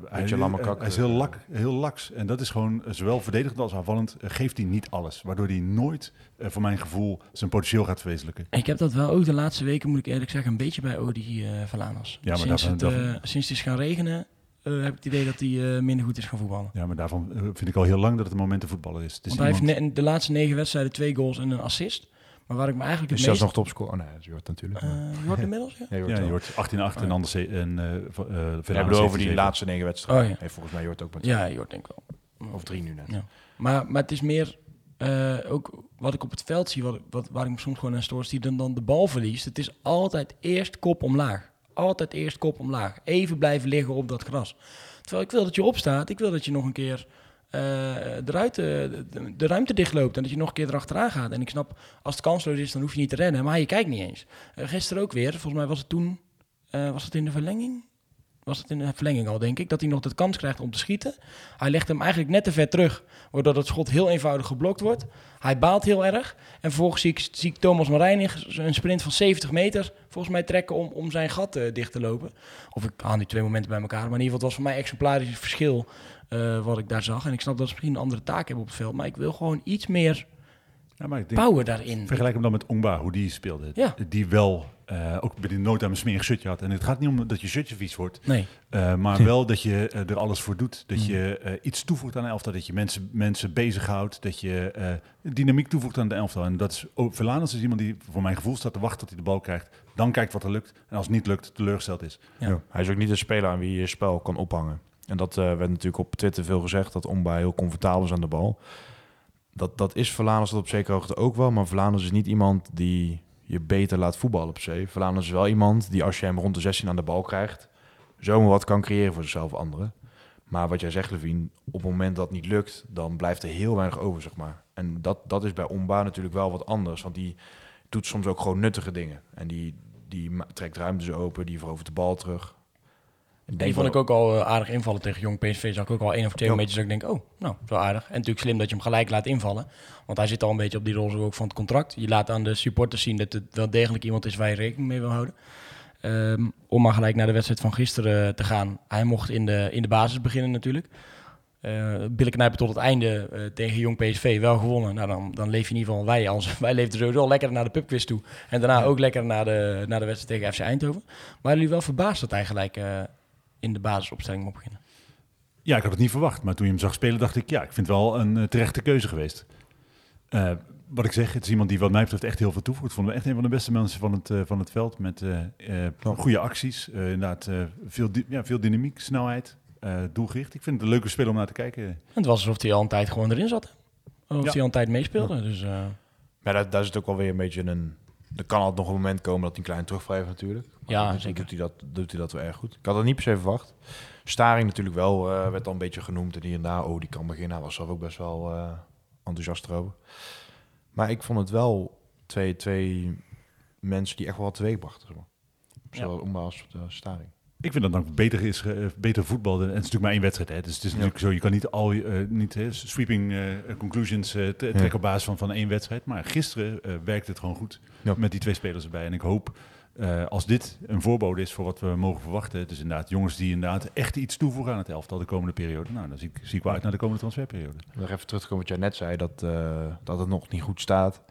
eh, is heel, eh. lak, heel laks. En dat is gewoon, eh, zowel verdedigend als aanvallend, eh, geeft hij niet alles. Waardoor hij nooit, eh, voor mijn gevoel, zijn potentieel gaat verwezenlijken. Ik heb dat wel ook de laatste weken, moet ik eerlijk zeggen, een beetje bij Odi eh Valanas. Ja, maar sinds, daarvan- het, eh, daarvan- sinds het is gaan regenen, eh, heb ik het idee dat hij eh, minder goed is gaan voetballen. Ja, maar daarvan eh, vind ik al heel lang dat het een momentenvoetballer is. Het is Want hij heeft de laatste negen wedstrijden twee goals en een assist. Maar waar ik me eigenlijk Is het zelfs meest... nog topscorer? Oh nee, dat is Jort natuurlijk. Eh, je hoort <laughs> inmiddels, ja? ja, Jort ja, wel. je hoort 18-8 en anders en eh eh, ik bedoel over die 17. laatste negen wedstrijden. Oh, ja. Heeft volgens mij Jort ook met Ja, je hoort denk ik wel. Of drie nu net. Ja. Maar, maar het is meer eh, ook wat ik op het veld zie, wat, wat, waar ik me soms gewoon aan stoor, is die dan, dan de bal verliest. Het is altijd eerst kop omlaag. Altijd eerst kop omlaag. Even blijven liggen op dat gras. Terwijl ik wil dat je opstaat. Ik wil dat je nog een keer eh, de, ruimte, de, de dichtloopt. En dat je nog een keer erachteraan gaat. En ik snap, als het kansloos is, dan hoef je niet te rennen. Maar je kijkt niet eens. Eh, gisteren ook weer. Volgens mij was het toen... eh, was het in de verlenging? Was het in de verlenging al, denk ik. Dat hij nog de kans krijgt om te schieten. Hij legt hem eigenlijk net te ver terug. Waardoor dat schot heel eenvoudig geblokt wordt. Hij baalt heel erg. En vervolgens zie ik, zie ik Thomas Marijnig een sprint van 70 meter volgens mij trekken om, om zijn gat eh, dicht te lopen. Of ik haal nu twee momenten bij elkaar. Maar in ieder geval, het was voor mij exemplarisch het verschil eh, wat ik daar zag. En ik snap dat ze misschien een andere taak hebben op het veld. Maar ik wil gewoon iets meer Ja, maar ik denk, power daarin. Vergelijk hem dan met Ongba, hoe die speelde. Ja. Die wel, eh, ook bij de nood aan een smerig shirtje had. En het gaat niet om dat je shirtje vies wordt. Nee. eh, maar wel dat je eh, er alles voor doet. Dat Mm. je eh, iets toevoegt aan de elftal. Dat je mensen, mensen bezighoudt. Dat je eh, dynamiek toevoegt aan de elftal. En dat is ook Verlanes is iemand die voor mijn gevoel staat te wachten tot hij de bal krijgt. Dan kijkt wat er lukt. En als het niet lukt, teleurgesteld is. Ja. Ja. Hij is ook niet een speler aan wie je spel kan ophangen. En dat eh, werd natuurlijk op Twitter veel gezegd, dat Omba heel comfortabel is aan de bal. Dat, dat is Verlaners tot op zekere hoogte ook wel, maar Verlaners is niet iemand die je beter laat voetballen op zee. Verlaners is wel iemand die als je hem rond de 16 aan de bal krijgt, zomaar wat kan creëren voor zichzelf anderen. Maar wat jij zegt, Levine, op het moment dat niet lukt, dan blijft er heel weinig over, zeg maar. En dat, dat is bij Omba natuurlijk wel wat anders, want die doet soms ook gewoon nuttige dingen. En die, die trekt ruimtes open, die verovert de bal terug. Die vond ik ook al eh, aardig invallen tegen Jong PSV. Zag ik ook al één of twee momentjes dat ik denk, oh, nou, zo aardig. En natuurlijk slim dat je hem gelijk laat invallen. Want hij zit al een beetje op die rol ook van het contract. Je laat aan de supporters zien dat het wel degelijk iemand is waar je rekening mee wil houden. Ehm, om maar gelijk naar de wedstrijd van gisteren te gaan. Hij mocht in de, in de basis beginnen natuurlijk. Uh, billen knijpen tot het einde uh, tegen Jong PSV wel gewonnen. Nou, dan, dan leef je in ieder geval, wij, als, <laughs> wij leefden sowieso lekker naar de pubquiz toe. En daarna ook lekker naar de, naar de wedstrijd tegen FC Eindhoven. Maar jullie wel verbaasd dat hij gelijk uh, in de basisopstelling mocht beginnen? Ja, ik had het niet verwacht. Maar toen je hem zag spelen, dacht ik, ja, ik vind het wel een terechte keuze geweest. wat ik zeg, het is iemand die wat mij betreft echt heel veel toevoegt. Vonden we echt een van de beste mensen van het, van het veld. Met goede acties, inderdaad veel, ja, veel dynamiek, snelheid uh, doelgericht. Ik vind het een leuke spel om naar te kijken. Het was alsof hij al een tijd gewoon erin zat. Of ja. hij al een tijd meespeelde. Ja. Dus, uh... Maar daar, daar het ook wel weer een beetje een... Er kan altijd nog een moment komen dat hij een klein terugvrijft natuurlijk. Maar ja, zeker. Doet hij, dat, doet hij dat wel erg goed. Ik had dat niet per se verwacht. Staring natuurlijk wel, uh, werd al een beetje genoemd. En hier en daar, oh, die kan beginnen. Hij was zelf ook best wel uh, enthousiast erover. Maar ik vond het wel twee, twee mensen die echt wel wat teweeg brachten. Zeg maar. Zowel ja. als Staring. Ik vind dat dan beter is, uh, beter voetbal. En het is natuurlijk maar één wedstrijd. Hè. Dus het is natuurlijk zo, je kan niet al uh, niet hè, sweeping uh, conclusions trekken ja. op basis van, van één wedstrijd. Maar gisteren werkte het gewoon goed ja. met die twee spelers erbij. En ik hoop, als dit een voorbode is voor wat we mogen verwachten. Dus inderdaad, jongens die inderdaad echt iets toevoegen aan het elftal de komende periode. Nou, dan zie ik, zie ik wel uit naar de komende transferperiode. Nog even terug te komen wat jij net zei, dat, dat het nog niet goed staat.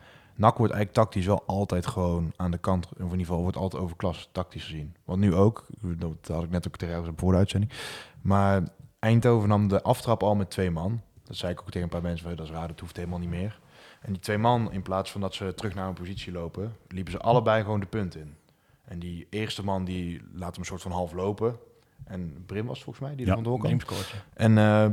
NAC wordt eigenlijk tactisch wel altijd gewoon aan de kant, of in ieder geval wordt altijd overklas tactisch gezien. Want nu ook, dat had ik net ook tegen jou voor de uitzending. Maar Eindhoven nam de aftrap al met twee man. Dat zei ik ook tegen een paar mensen, dat is raar, dat hoeft helemaal niet meer. En die twee man, in plaats van dat ze terug naar een positie lopen, liepen ze allebei gewoon de punt in. En die eerste man, die laat hem een soort van half lopen. En Brim was volgens mij, die ja, er vandoor kwam. En uh,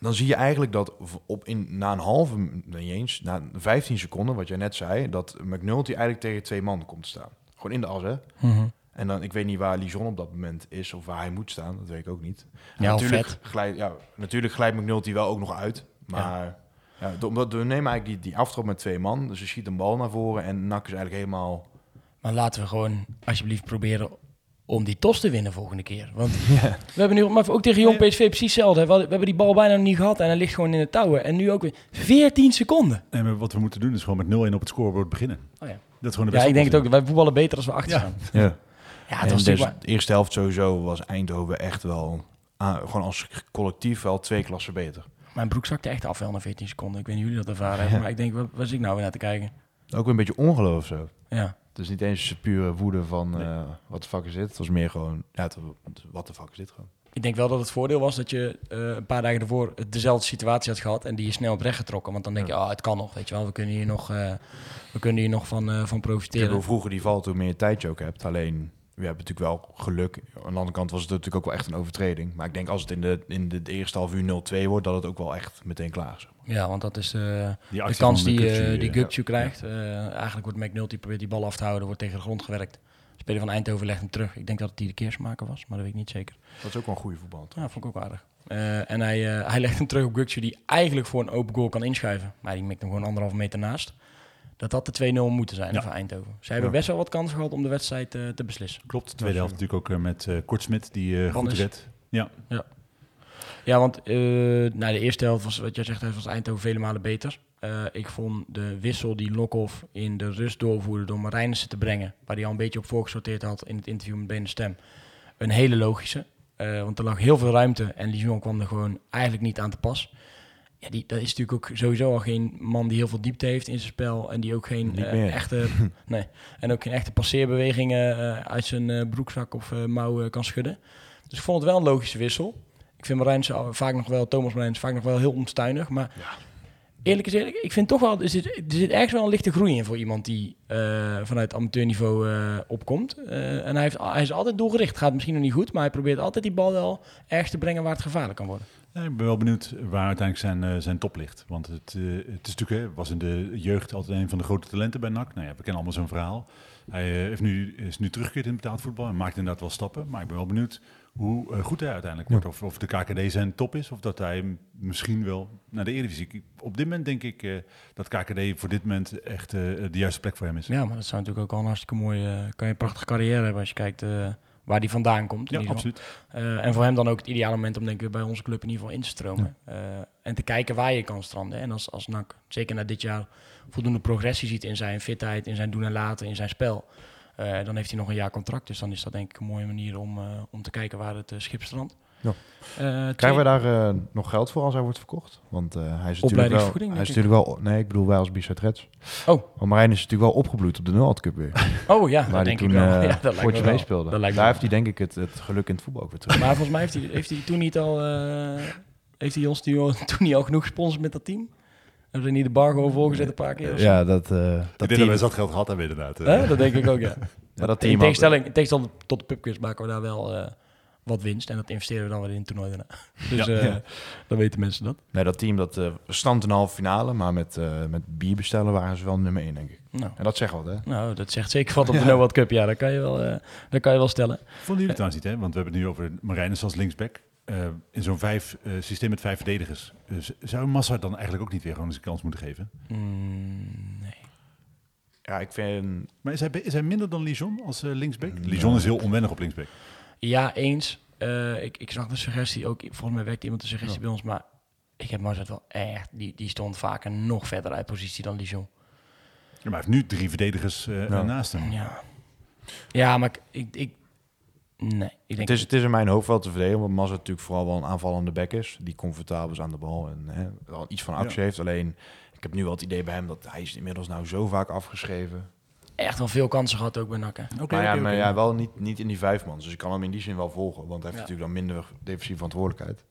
dan zie je eigenlijk dat op in, na een halve, niet eens, na 15 seconden, wat jij net zei, dat McNulty eigenlijk tegen twee man komt te staan. Gewoon in de as, hè? Mm -hmm. En dan, ik weet niet waar Lijon op dat moment is of waar hij moet staan, dat weet ik ook niet. Ja, natuurlijk, glijdt, ja, natuurlijk glijdt McNulty wel ook nog uit, maar ja. ja omdat we nemen eigenlijk die, die aftrap met twee man, dus je schiet een bal naar voren en Nak is eigenlijk helemaal... Maar laten we gewoon alsjeblieft proberen om die tos te winnen volgende keer. Want <laughs> ja. we hebben nu, maar ook tegen Jong PSV precies hetzelfde. We, hebben die bal bijna nog niet gehad en hij ligt gewoon in de touwen. En nu ook weer 14 seconden. En wat we moeten doen is gewoon met 0-1 op het scorebord beginnen. Oh ja. Dat is gewoon de ja, ik denk het ook. Wij voetballen beter als we achter staan. Ja. Ja, het was dus de eerste helft sowieso was Eindhoven echt wel, ah, gewoon als collectief wel twee klassen beter. Mijn broek zakte echt af wel na 14 seconden. Ik weet niet hoe jullie dat ervaren hebben, maar ik denk, wat was ik nou weer naar te kijken? Ook een beetje ongeloof zo. Ja. Het is niet eens pure woede van nee. uh, wat de fuck is dit. Het was meer gewoon, ja, wat de fuck is dit gewoon. Ik denk wel dat het voordeel was dat je uh, een paar dagen ervoor dezelfde situatie had gehad en die je snel recht getrokken. Want dan denk je, oh, het kan nog, weet je wel. We kunnen hier nog, uh, we kunnen hier nog van, van profiteren. Hoe vroeger die valt, hoe meer tijd je ook hebt. Alleen, we hebben natuurlijk wel geluk. Aan de andere kant was het natuurlijk ook wel echt een overtreding. Maar ik denk als het in de, in de eerste half uur 0-2 wordt, dat het ook wel echt meteen klaar is. Ja, want dat is uh, de kans die, uh, die Gupju krijgt. Ja. Uh, eigenlijk wordt McNulty probeert die bal af te houden, wordt tegen de grond gewerkt. De speler van Eindhoven legt hem terug. Ik denk dat het die de keersmaker was, maar dat weet ik niet zeker. Dat is ook wel een goede voetbal. Ja, vond ik ook aardig. en hij, hij legt hem terug op Gupju, die eigenlijk voor een open goal kan inschuiven. Maar die mikt hem gewoon anderhalve meter naast. Dat had de 2-0 moeten zijn ja. voor Eindhoven. Zij hebben best wel wat kansen gehad om de wedstrijd te beslissen. Klopt, de tweede helft natuurlijk ook met Kortsmit, die goed redt. Ja. ja. Ja, want uh, nou, de eerste helft was, wat jij zegt, was Eindhoven vele malen beter. Uh, ik vond de wissel die Lokhoff in de rust doorvoerde door Marijnissen te brengen, waar hij al een beetje op voorgesorteerd had in het interview met Bene Stem, een hele logische. Uh, want er lag heel veel ruimte en Lijon kwam er gewoon eigenlijk niet aan te pas. Ja, die, dat is natuurlijk ook sowieso al geen man die heel veel diepte heeft in zijn spel en die ook geen echte, <laughs> nee, en ook geen echte passeerbewegingen uit zijn broekzak of mouw kan schudden. Dus ik vond het wel een logische wissel. Ik vind Marijn vaak nog wel, Thomas Marijn vaak nog wel heel onstuinig. Maar ja. Eerlijk eerlijk, ik vind toch wel, er zit, er zit ergens wel een lichte groei in voor iemand die uh, vanuit amateurniveau uh, opkomt. Uh, en hij, heeft, hij is altijd doelgericht. Gaat misschien nog niet goed, maar hij probeert altijd die bal wel ergens te brengen waar het gevaarlijk kan worden. Ja, ik ben wel benieuwd waar uiteindelijk zijn, zijn top ligt. Want het, het is natuurlijk, was in de jeugd altijd een van de grote talenten bij NAC. Nou ja, we kennen allemaal zijn verhaal. Hij heeft nu, is nu teruggekeerd in betaald voetbal en maakt inderdaad wel stappen. Maar ik ben wel benieuwd hoe uh, goed hij uiteindelijk wordt. Of, of de KKD zijn top is, of dat hij misschien wel naar de Eredivisie... Op dit moment denk ik uh, dat KKD voor dit moment echt uh, de juiste plek voor hem is. Ja, maar dat zou natuurlijk ook al een hartstikke mooi... kan je een prachtige carrière hebben als je kijkt waar die vandaan komt. Ja, absoluut. en voor hem dan ook het ideale moment om denk ik bij onze club in ieder geval in te stromen. Ja. en te kijken waar je kan stranden. En als, als NAC, zeker na dit jaar, voldoende progressie ziet in zijn fitheid, in zijn doen en laten, in zijn spel Eh, dan heeft hij nog een jaar contract, dus dan is dat denk ik een mooie manier om, eh, om te kijken waar het eh, schip strandt. Ja. Krijgen we daar nog geld voor als hij wordt verkocht? Want hij is natuurlijk wel... Hij is natuurlijk wel... Nee, ik bedoel wij als Bizet Reds. Oh. Want Marijn is natuurlijk wel opgebloeid op de Nulhard Cup weer. <laughs> Oh ja, waar dat denk toen ik wel. <laughs> ja, dat lijkt me meespeelde. Me Daar heeft hij denk ik het, het geluk in het voetbal ook weer terug. Maar volgens mij heeft hij, heeft hij toen niet al, heeft hij ons <laughs> toen niet al genoeg gesponsord met dat team? Hebben ze niet de bar gewoon volgezet een paar keer? of zo? ja, dat, eh Ik dat denk dat geld gehad hebben inderdaad. eh. Hè? Dat denk ik ook, ja. <laughs> Maar dat In tegenstelling, in tegenstelling tot de pubquiz maken we daar wel eh, wat winst. En dat investeren we dan weer in het toernooi daarna. <laughs> Dus Ja, eh, ja. dan weten mensen dat. Nee, dat team dat eh stond een halve finale, maar met, met bier bestellen waren ze wel nummer één, denk ik. Nou, En dat zegt wat, hè? nou dat zegt zeker wat op <laughs> de Noord Cup. Ja, dat kan je wel, eh, dat kan je wel stellen. Vonden jullie trouwens niet, hè? Want we hebben het nu over Marijnus als linksback. Eh, in zo'n vijf, eh, systeem met vijf verdedigers. Dus zou Massa dan eigenlijk ook niet weer gewoon eens een kans moeten geven? Mm, nee. Ja, ik vind... Maar is hij, is hij minder dan Lijon als eh, linksback? Ja. Lijon is heel onwennig op linksback. Ja, eens. Eh, ik, ik zag de suggestie ook. Volgens mij werkte iemand de suggestie bij ons. Maar ik heb Marzet wel echt... Die, die stond vaker nog verder uit positie dan Dijon. Ja, maar hij heeft nu drie verdedigers eh, Ja. naast hem. Ja. Ja, maar ik, ik nee, ik denk... Het is, het is in mijn hoofd wel te verdedigen, want Massa natuurlijk vooral wel een aanvallende back is. Die comfortabel is aan de bal en hè, wel iets van actie Ja. heeft. Alleen, ik heb nu wel het idee bij hem dat hij is inmiddels nou zo vaak afgeschreven. echt wel veel kansen gehad ook bij Nakken. Oké, maar ja, ja, wel niet, niet in die vijf man. Dus ik kan hem in die zin wel volgen, want hij heeft Ja. natuurlijk dan minder defensieve verantwoordelijkheid.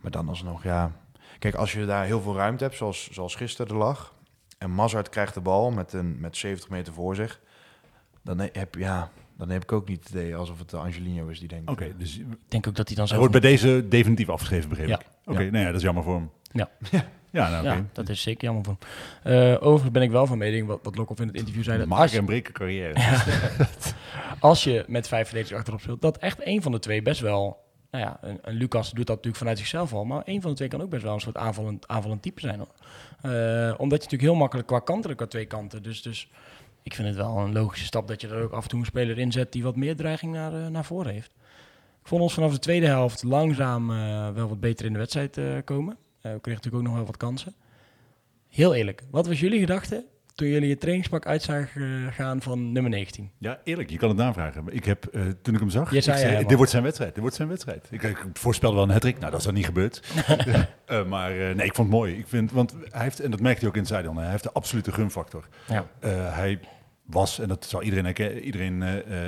Maar dan alsnog, ja... Kijk, als je daar heel veel ruimte hebt, zoals, zoals gisteren er lag... en Mazart krijgt de bal met, een, met 70 meter voor zich... dan heb, ja, dan heb ik ook niet het idee alsof het de Angelino is die denkt... Oké, dus Ik denk ook dat hij dan zo... hij wordt bij deze definitief afgeschreven, begreep Ja. ik. Oké, Ja. nou ja, dat is jammer voor hem. Ja. <laughs> Ja, nou. Ja, dat is zeker jammer voor hem. Eh, overigens ben ik wel van mening, wat, wat Lokhoff in het interview zei... Dat als, Maken en breken carrière. <laughs> als je met vijf verdedigers achterop speelt, dat echt één van de twee best wel... Nou ja, een, een Lucas doet dat natuurlijk vanuit zichzelf al, maar één van de twee kan ook best wel een soort aanvallend, aanvallend type zijn. Hoor. Eh, omdat je natuurlijk heel makkelijk qua kanten qua twee kanten. Dus, dus ik vind het wel een logische stap dat je er ook af en toe een speler in zet die wat meer dreiging naar, eh, naar voren heeft. Ik vond ons vanaf de tweede helft langzaam eh, wel wat beter in de wedstrijd eh, komen. We kregen natuurlijk ook nog wel wat kansen. Heel eerlijk, wat was jullie gedachte toen jullie je trainingspak uit zagen eh, gaan van nummer 19? Ja, eerlijk, je kan het navragen. Maar Ik heb, eh, toen ik hem zag, Je ik zei dit wordt zijn wedstrijd, dit wordt zijn wedstrijd. Ik, ik voorspelde wel een hat Nou, dat is dan niet gebeurd. <laughs> Eh, maar eh, nee, ik vond het mooi. Ik vind, want hij heeft, en dat merkte hij ook in het zijde, hij heeft de absolute gunfactor. Ja. Hij was, en dat zal iedereen, herken- iedereen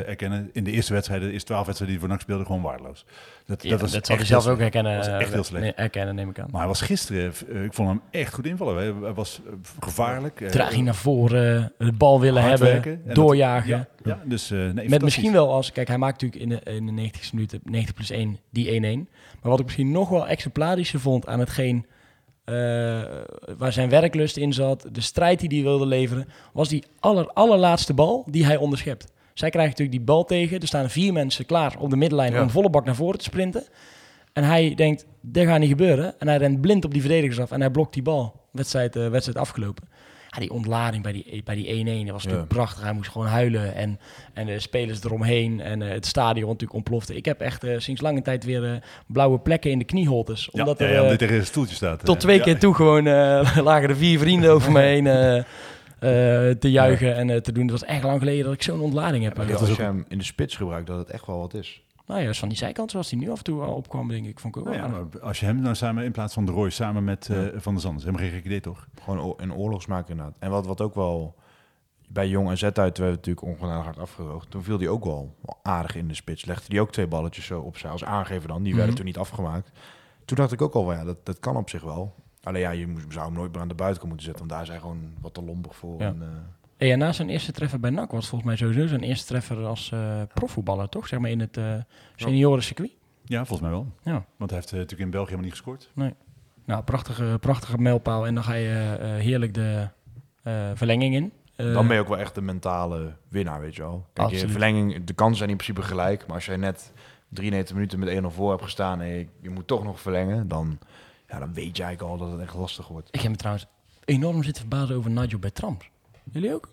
erkennen, in de eerste wedstrijden, de eerste twaalf wedstrijden die hij voor NAC speelde, gewoon waardeloos. Dat, Ja, dat, dat, was zal zelf ook herkennen. Was echt eh, heel slecht. herkennen, neem ik aan. Maar hij was gisteren, eh, ik vond hem echt goed invallen. Hij, was eh, gevaarlijk. eh, Draging naar voren, de bal willen hebben, werken. En dat- doorjagen. Ja, ja, dus nee, Met misschien wel als, kijk, hij maakt natuurlijk in de, in de 90 minuten, 90 plus 1, die 1-1. Maar wat ik misschien nog wel exemplarischer vond aan hetgeen waar zijn werklust in zat, de strijd die hij wilde leveren, was die aller, allerlaatste bal die hij onderschept. Zij krijgen natuurlijk die bal tegen, er staan vier mensen klaar op de middenlijn Ja. om volle bak naar voren te sprinten. En hij denkt, dit gaat niet gebeuren. En hij rent blind op die verdedigers af en hij blokt die bal. Wedstrijd, eh, wedstrijd afgelopen. Ja, die ontlading bij die, bij die 1-1, dat was Ja. natuurlijk prachtig. Hij moest gewoon huilen en, en de spelers eromheen en eh, het stadion natuurlijk ontplofte. Ik heb echt eh, sinds lange tijd weer eh, blauwe plekken in de knieholtes. Omdat ja, er ja, eh, omdat hij tegen een stoeltje staat. tot eh. twee keer toe gewoon eh, <laughs> lagen er vier vrienden over me heen eh, eh, <laughs> te juichen en eh, te doen. Het was echt lang geleden dat ik zo'n ontlading heb. Maar dat als is je hem in de spits gebruikt, dat het echt wel wat is. Nou ja, van die zijkant zoals hij nu af en toe al opkwam, denk ik. Vond ik ook wel Nou ja, aardig. maar als je hem nou samen in plaats van de Roy samen met eh, Ja. Van der Zanders, helemaal geen gek idee toch? Gewoon een oorlogsmaker inderdaad. En wat, wat ook wel bij Jong en Z uit, werd natuurlijk ongenadig hard afgeroogd. Toen viel hij ook wel aardig in de spits. Legde hij ook twee balletjes zo opzij als aangever dan. Die Mhm. werden toen niet afgemaakt. Toen dacht ik ook al, wel, ja, dat, dat kan op zich wel. Alleen ja, je zou hem nooit meer aan de buitenkant moeten zetten. Want daar zijn gewoon wat te lompig voor. Ja. En, eh, Hey, en na zijn eerste treffer bij NAC was volgens mij sowieso zijn eerste treffer als eh profvoetballer, toch? Zeg maar in het eh seniorencircuit. Ja, volgens mij wel. Ja. Want hij heeft natuurlijk in België helemaal niet gescoord. Nou, prachtige, prachtige mijlpaal. En dan ga je heerlijk de eh, verlenging in. Eh, dan ben je ook wel echt de mentale winnaar, weet je wel. Kijk, je verlenging, de kansen zijn in principe gelijk. Maar als jij net 93 minuten met 1-0 voor hebt gestaan en je, je moet toch nog verlengen, dan, ja, dan weet je eigenlijk al dat het echt lastig wordt. Ik heb me trouwens enorm zitten verbazen over Nigel Bertrams. Jullie ook?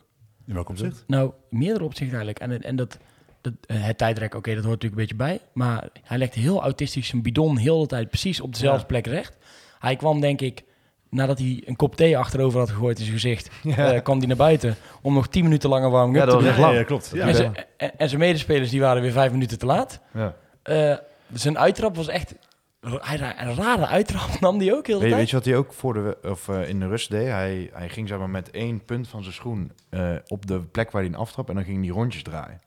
In welk opzicht? Nou, meerdere opzichten eigenlijk. En, en dat, dat, eh, het tijdrek, oké, dat hoort natuurlijk een beetje bij. Maar hij legde heel autistisch zijn bidon heel de tijd precies op dezelfde Ja. plek recht. Hij kwam denk ik nadat hij een kop thee achterover had gegooid in zijn gezicht, Ja. <laughs> eh, kwam hij naar buiten om nog 10 minuten langer Ja, up dat te doen. echt Ja, lang. ja, klopt. Ja. en, zijn, en, en zijn medespelers die waren weer vijf minuten te laat. Ja. Eh, zijn uittrap was echt... Hij, een rare uittrap nam die ook heel de Weet, je wat hij ook voor de, of, eh, in de rust deed? Hij, hij ging zeg maar, met één punt van zijn schoen eh, op de plek waar hij een aftrap en dan ging hij rondjes draaien.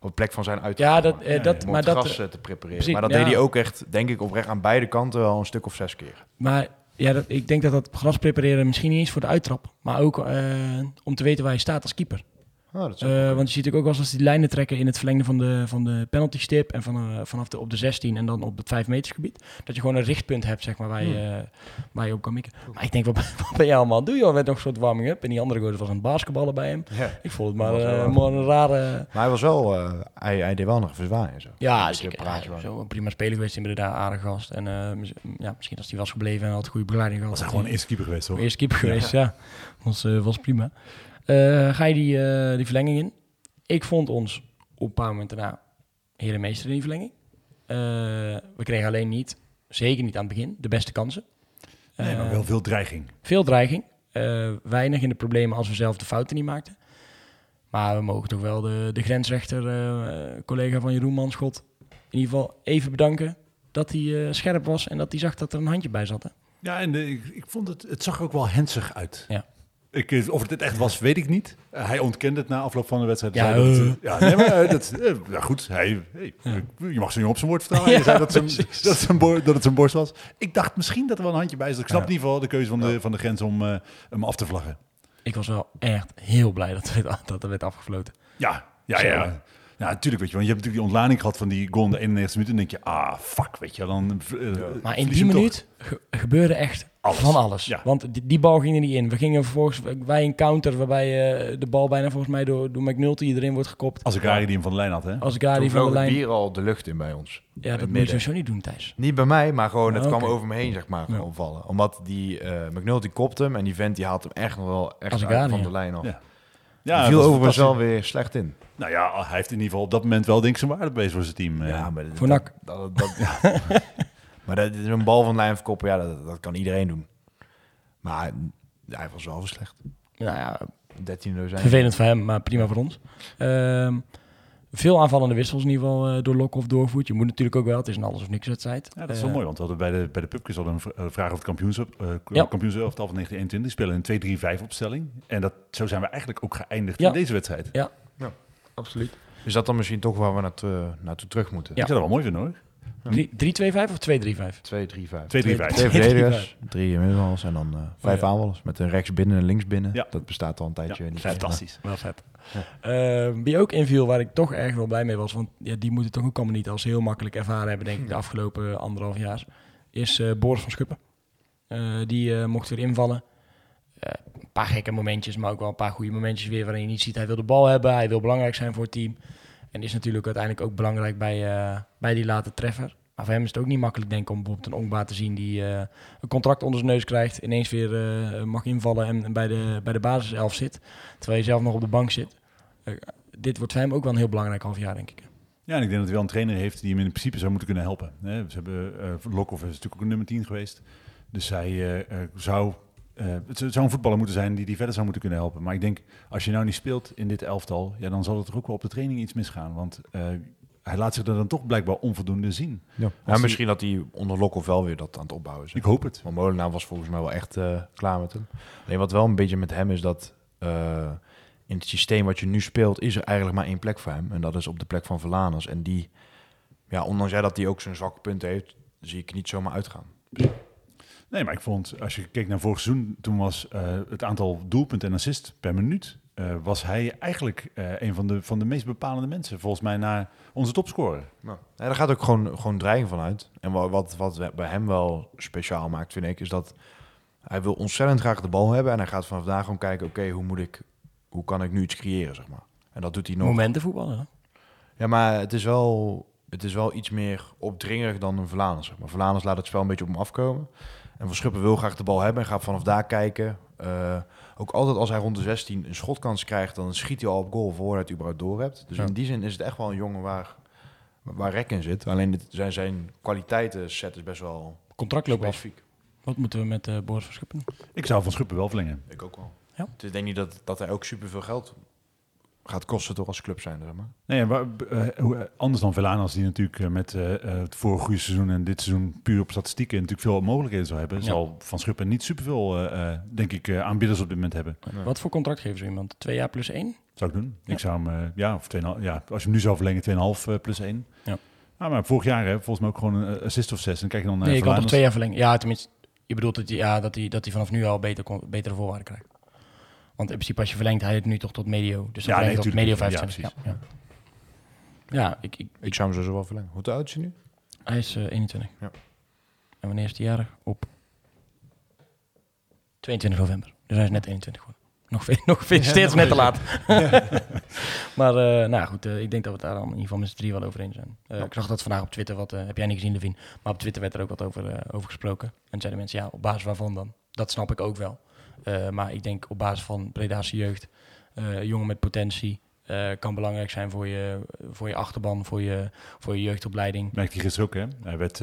Op de plek van zijn uittrap. Ja, zeg dat, maar. eh, Ja, dat, Om maar het dat, gras eh, te prepareren. precies, maar dat ja. deed hij ook echt, denk ik, oprecht aan beide kanten wel een stuk of zes keer. Maar ja, dat, ik denk dat dat gras prepareren misschien niet eens voor de uittrap, maar ook eh, om te weten waar je staat als keeper. Oh, dat Eh, want je ziet ook wel eens als die lijnen trekken in het verlengde van de, van de penalty stip en van, eh, vanaf de, op de 16 en dan op het 5 metersgebied. Dat je gewoon een richtpunt hebt, zeg maar, waar je, eh, waar je op kan mikken. Maar ik denk, wat, <laughs> wat ben je allemaal doen, joh? Met nog een soort warming up. En die andere gozer was aan het basketballen bij hem. ja. Ik vond het maar, eh, maar een rare... Maar hij was wel, eh, hij, hij deed wel nog verzwaaien en zo. Ja, Een zeker. Ja, zo een prima speler geweest in Breda, aardig gast. En eh, ja, misschien als hij was gebleven en had goede begeleiding gehad. Was hij gewoon eerste keeper geweest, hoor. Eerste keeper geweest, ja. Was, was prima. Eh, ga je die, eh, die verlenging in? Ik vond ons op een paar momenten na herenmeester in die verlenging. Eh, we kregen alleen niet, zeker niet aan het begin, de beste kansen. Nee, maar wel veel dreiging. Veel dreiging. weinig in de problemen als we zelf de fouten niet maakten. Maar we mogen toch wel de, de grensrechter, eh, collega van Jeroen Manschot, in ieder geval even bedanken dat hij scherp was en dat hij zag dat er een handje bij zat. Hè? Ja, en de, ik, ik vond het, het zag er ook wel hensig uit. Ja. Ik, eh, of het echt was, weet ik niet. Eh, hij ontkende het na afloop van de wedstrijd. Ja, Zei dat, eh. ja nee, maar dat, <laughs> ja, goed. Hij, hey, Je mag zo niet op zijn woord vertrouwen. <laughs> Ja, Hij zei dat, het zijn- dat, zijn dat het zijn borst was. Ik dacht misschien dat er wel een handje bij zat. Ik snap Ja. in ieder geval de keuze van de, van de grens om hem af te vlaggen. Ik was wel echt heel blij dat, er werd- dat er werd afgefloten. Ja, ja, ja. Ja, natuurlijk, weet je. Want je hebt natuurlijk die ontlading gehad van die goal in de 91 minuut. En dan denk je, ah, fuck, weet je. Dan, eh, Maar in die minuut ge- gebeurde echt Alles. van alles. Ja. Want die, die bal ging er niet in. We gingen vervolgens wij een counter waarbij eh, de bal bijna volgens mij door, door McNulty erin wordt gekopt. Als ik Gary die hem van de lijn had, hè? Als Toen Gary van de lijn. bier al de lucht in bij ons. Ja, dat moet je sowieso niet doen, Thijs. Niet bij mij, maar gewoon het Ah, kwam over me heen, zeg maar, Ja. gewoon vallen. Omdat die eh McNulty kopte hem en die vent die haalt hem echt nog wel echt ik van ja. de lijn af. Ja. Die dat viel overigens wel weer slecht in. Nou ja, hij heeft in ieder geval op dat moment wel denk ik zijn waarde bewezen voor zijn team. eh. Ja, maar dat, Voor NAC. Dat, dat, dat- <laughs> maar dat is een bal van lijn verkoppen, ja, dat, dat kan iedereen doen. Maar hij was wel slecht. Nou ja, 13 zijn. vervelend voor hem, maar prima voor ons. Ehm, veel aanvallende wissels in ieder geval eh, door Lokhoff doorgevoerd. Je moet natuurlijk ook wel, het is een alles of niks wedstrijd. Ja, dat is Eh, wel mooi, want we hadden bij de, bij de pubquiz al een eh, vraag over het kampioenschap. Uh, Ja. Kampioenselftal van 1921. Die spelen een 2-3-5 opstelling. En dat, zo zijn we eigenlijk ook geëindigd Ja. in deze wedstrijd. Ja, Absoluut. Is dat dan misschien toch waar we naartoe, naartoe terug moeten? Ja. Ik zou dat wel mooi vinden hoor. Drie- 3-2-5 of 2-3-5? 2, 3, 5. 2-3-5. Twee Twee, verdedigers, drie middenvals en dan eh, vijf ja. aanvallers. Met een rechts binnen en links binnen. Ja. Dat bestaat al een tijdje Ja, fantastisch. Wel vet. Eh, wie ook inviel, waar ik toch erg wel blij mee was, want ja, die moeten toch ook allemaal niet als heel makkelijk ervaren hebben, denk ik, de afgelopen anderhalf jaar, is eh, Boris van Schuppen. Eh, die eh, mocht weer invallen. Paar gekke momentjes, maar ook wel een paar goede momentjes weer waarin je niet ziet, hij wil de bal hebben, hij wil belangrijk zijn voor het team. En is natuurlijk uiteindelijk ook belangrijk bij, eh, bij die late treffer. Maar voor hem is het ook niet makkelijk, denk ik, om bijvoorbeeld een Ongba te zien die eh, een contract onder zijn neus krijgt, ineens weer eh, mag invallen en, bij, de, bij de basiself zit, terwijl je zelf nog op de bank zit. Dit wordt voor hem ook wel een heel belangrijk half jaar, denk ik. Ja, en ik denk dat hij wel een trainer heeft die hem in principe zou moeten kunnen helpen. Hè, Ze hebben, uh, Lokhoff is natuurlijk ook een nummer 10 geweest. Dus eh, zou, eh, het zou een voetballer moeten zijn die die verder zou moeten kunnen helpen. Maar ik denk, als je nou niet speelt in dit elftal, ja, dan zal het er ook wel op de training iets misgaan. Want eh, hij laat zich er dan toch blijkbaar onvoldoende zien. Ja. Die- misschien dat hij onder Lokhoff wel weer dat aan het opbouwen is. Ik hoop het. Want Molenaar was volgens mij wel echt eh, klaar met hem. Alleen wat wel een beetje met hem is dat eh, in het systeem wat je nu speelt, is er eigenlijk maar één plek voor hem. En dat is op de plek van Verlaners. En die, ja, ondanks jij dat hij ook zijn zwakke punten heeft, zie ik niet zomaar uitgaan. Nee, maar ik vond, als je keek naar vorig seizoen, toen was eh, het aantal doelpunten en assist per minuut, eh, was hij eigenlijk eh, een van de, van de meest bepalende mensen, volgens mij, naar onze topscorer. Nou, ja, daar gaat ook gewoon, gewoon dreiging van uit. En wa- wat, wat bij hem wel speciaal maakt, vind ik, is dat hij wil ontzettend graag de bal hebben. En hij gaat vanaf daar gewoon kijken, oké, hoe moet ik, hoe kan ik nu iets creëren, zeg maar. En dat doet hij nog. Momenten voetballen. hè? Ja, maar het is wel, het is wel iets meer opdringerig dan een. Zeg maar Verlaners laat het spel een beetje op hem afkomen. En Van Schuppen wil graag de bal hebben en gaat vanaf daar kijken. Eh, ook altijd als hij rond de 16 een schotkans krijgt, dan schiet hij al op goal voordat hij het überhaupt door hebt. Dus Ja. in die zin is het echt wel een jongen waar, waar rek in zit. Alleen dit, zijn, zijn kwaliteiten set is best wel Contract loopt af. specifiek. Wat moeten we met eh Boris van Schuppen? Ik zou Van Schuppen wel verlengen. Ik ook wel. Ja. Dus ik denk niet dat, dat hij ook superveel geld gaat kosten toch als club zijn. Zeg maar. Nee, waar, eh, hoe- anders dan Velanas, die natuurlijk eh, met eh, eh, het vorige goede seizoen en dit seizoen puur op statistieken natuurlijk veel mogelijkheden zou hebben, Ja. zal Van Schuppen niet superveel, eh eh, denk ik, eh, aanbieders op dit moment hebben. Wat voor contract geven ze iemand? Twee jaar plus één? Zou ik doen. Ja. Ik zou hem, eh, ja, of 2,5, ja, als je hem nu zou verlengen, 2,5 eh, plus 1. Ja. Ah, maar vorig jaar, hè, volgens mij ook gewoon een eh, assist of 6. En kijk je dan naar nee, je kan toch Velanas. twee jaar verlengen? Ja, tenminste, je bedoelt dat hij ja, dat hij dat hij vanaf nu al beter, kon- betere voorwaarden krijgt. Want in principe als je verlengt, hij het nu toch tot medio. Dus Ja, dan nee, tot medio Ja, 25. Ja, ja. Ja, ik, ik, Ik zou hem sowieso wel verlengen. Hoe oud is hij nu? hij is eh, 21. Ja. En wanneer is hij jarig? Op 22 november. Dus hij is net 21 geworden. Nog, ve- nog gefeliciteerd, <laughs> net te laat. <laughs> maar eh, nou goed, eh, ik denk dat we het daar dan in ieder geval met z'n drie wel over eens zijn. Eh, Ik zag dat vandaag op Twitter, wat eh, heb jij niet gezien, Levin? Maar op Twitter werd er ook wat over, eh, over gesproken. En zeiden mensen, ja, op basis waarvan dan? Dat snap ik ook wel. Eh, maar ik denk op basis van Breda's jeugd, eh, jongen met potentie, eh, kan belangrijk zijn voor je, voor je achterban, voor je, voor je jeugdopleiding. Merkte hij gisteren ook, hè? Hij werd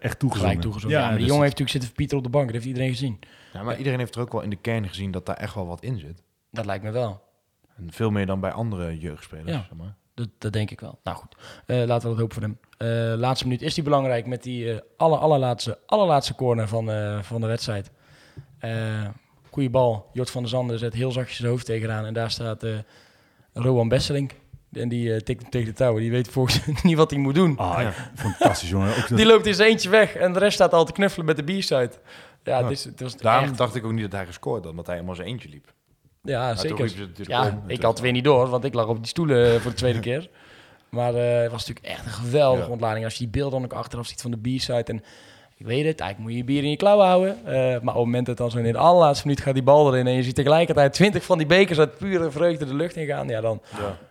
echt toegezongen. Gelijk toegezogen. Ja, maar die dus jongen heeft natuurlijk zitten verpieteren op de bank. Dat heeft iedereen gezien. Ja, maar iedereen heeft er ook wel in de kern gezien dat daar echt wel wat in zit. Dat lijkt me wel. En veel meer dan bij andere jeugdspelers. Ja. Zeg maar. Dat, dat denk ik wel. Nou goed, Eh, laten we dat hopen voor hem. Eh, laatste minuut is die belangrijk met die eh aller, allerlaatste, allerlaatste corner van, eh, van de wedstrijd. Goeie bal. Jort van der Zanden zet heel zachtjes zijn hoofd tegenaan. En daar staat eh Rowan Besseling. En die eh, tikt hem tegen de touwen. Die weet volgens mij <laughs> niet wat hij moet doen. Ah, ja. fantastisch, jongen. Ook dat- Die loopt in zijn eentje weg. En de rest staat al te knuffelen met de bierside. Ja, Ja. Het, is, het was Daarom echt... dacht ik ook niet dat hij gescoord had, omdat hij helemaal zijn eentje liep. Ja, Maar zeker. Ja, om. ik had het weer niet door, want ik lag op die stoelen eh, voor de tweede keer. Maar eh, het was natuurlijk echt een geweldige Ja. ontlading. Als je die beelden dan ook achteraf ziet van de B-side. En ik weet het, eigenlijk moet je je bier in je klauwen houden. Eh, maar op het moment dat dan zo in de allerlaatste minuut gaat die bal erin... en je ziet tegelijkertijd twintig van die bekers uit pure vreugde de lucht ingaan... ja, dan,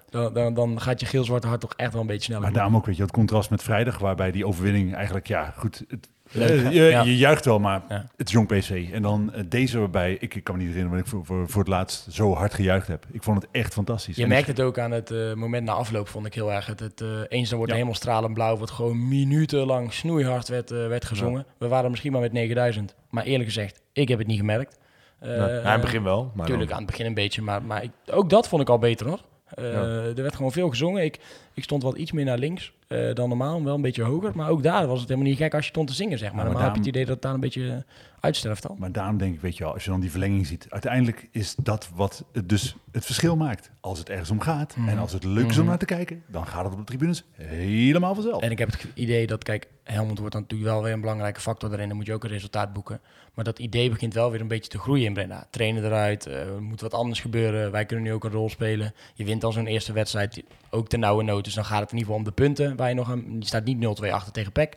dan, dan, dan gaat je geel-zwarte hart toch echt wel een beetje sneller. Maar daarom ook, weet je, het contrast met vrijdag, waarbij die overwinning eigenlijk, ja, goed, het, Leuk, eh, je, juicht wel, maar het is jong PC. En dan eh, deze waarbij, ik, ik kan me niet herinneren wanneer ik voor, voor, voor het laatst zo hard gejuicht heb. Ik vond het echt fantastisch. Je En merkt het ook aan het eh, moment na afloop, vond ik heel erg. Het, het, eens dan wordt de hemel stralend blauw, wordt gewoon minutenlang snoeihard werd, werd gezongen. We waren misschien maar met 9000. Maar eerlijk gezegd, ik heb het niet gemerkt. Eh, Ja, in het begin wel. Maar Natuurlijk dan- aan het begin een beetje, maar, maar ik, ook dat vond ik al beter hoor. Ja. Er werd gewoon veel gezongen. Ik, ik stond wat iets meer naar links eh, dan normaal, wel een beetje hoger. Maar ook daar was het helemaal niet gek als je stond te zingen, zeg maar. Maar normaal heb je het idee dat het daar een beetje eh, uitsterft al. Maar daarom denk ik, weet je wel, als je dan die verlenging ziet, uiteindelijk is dat wat het dus het verschil maakt. Als het ergens om gaat en als het leuk is om Mhm. naar te kijken, dan gaat het op de tribunes helemaal vanzelf. En ik heb het idee dat, kijk, Helmond wordt dan natuurlijk wel weer een belangrijke factor erin. Dan moet je ook een resultaat boeken. Maar dat idee begint wel weer een beetje te groeien in Breda. Trainen eruit, er moet wat anders gebeuren. Wij kunnen nu ook een rol spelen. Je wint dan zo'n eerste wedstrijd, ook ten nauwe nood. Dus dan gaat het in ieder geval om de punten. Waar je, nog een, je staat niet 0-2 achter tegen PEC.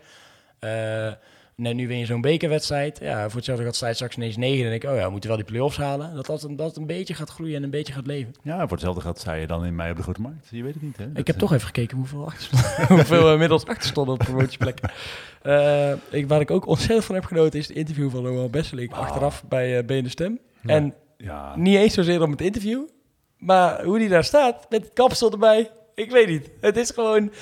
Eh, nee, nu win je zo'n bekerwedstrijd. Ja, voor hetzelfde gaat strijd straks ineens 9. En denk ik, oh ja, we moeten wel die play-offs halen. Dat dat, een- dat een beetje gaat groeien en een beetje gaat leven. Ja, voor hetzelfde gaat zei je dan in mei op de Grote Markt. Je weet het niet, hè? Ik heb eh, toch even gekeken hoeveel, achter, <laughs> hoeveel we inmiddels achter stonden op promotieplekken. <laughs> Eh ik, waar ik ook ontzettend van heb genoten is het interview van Rowan Besseling achteraf bij uh, BN De Stem. En Ja, niet eens zozeer om het interview, maar hoe die daar staat met het kapsel erbij. Ik weet niet. Het is gewoon,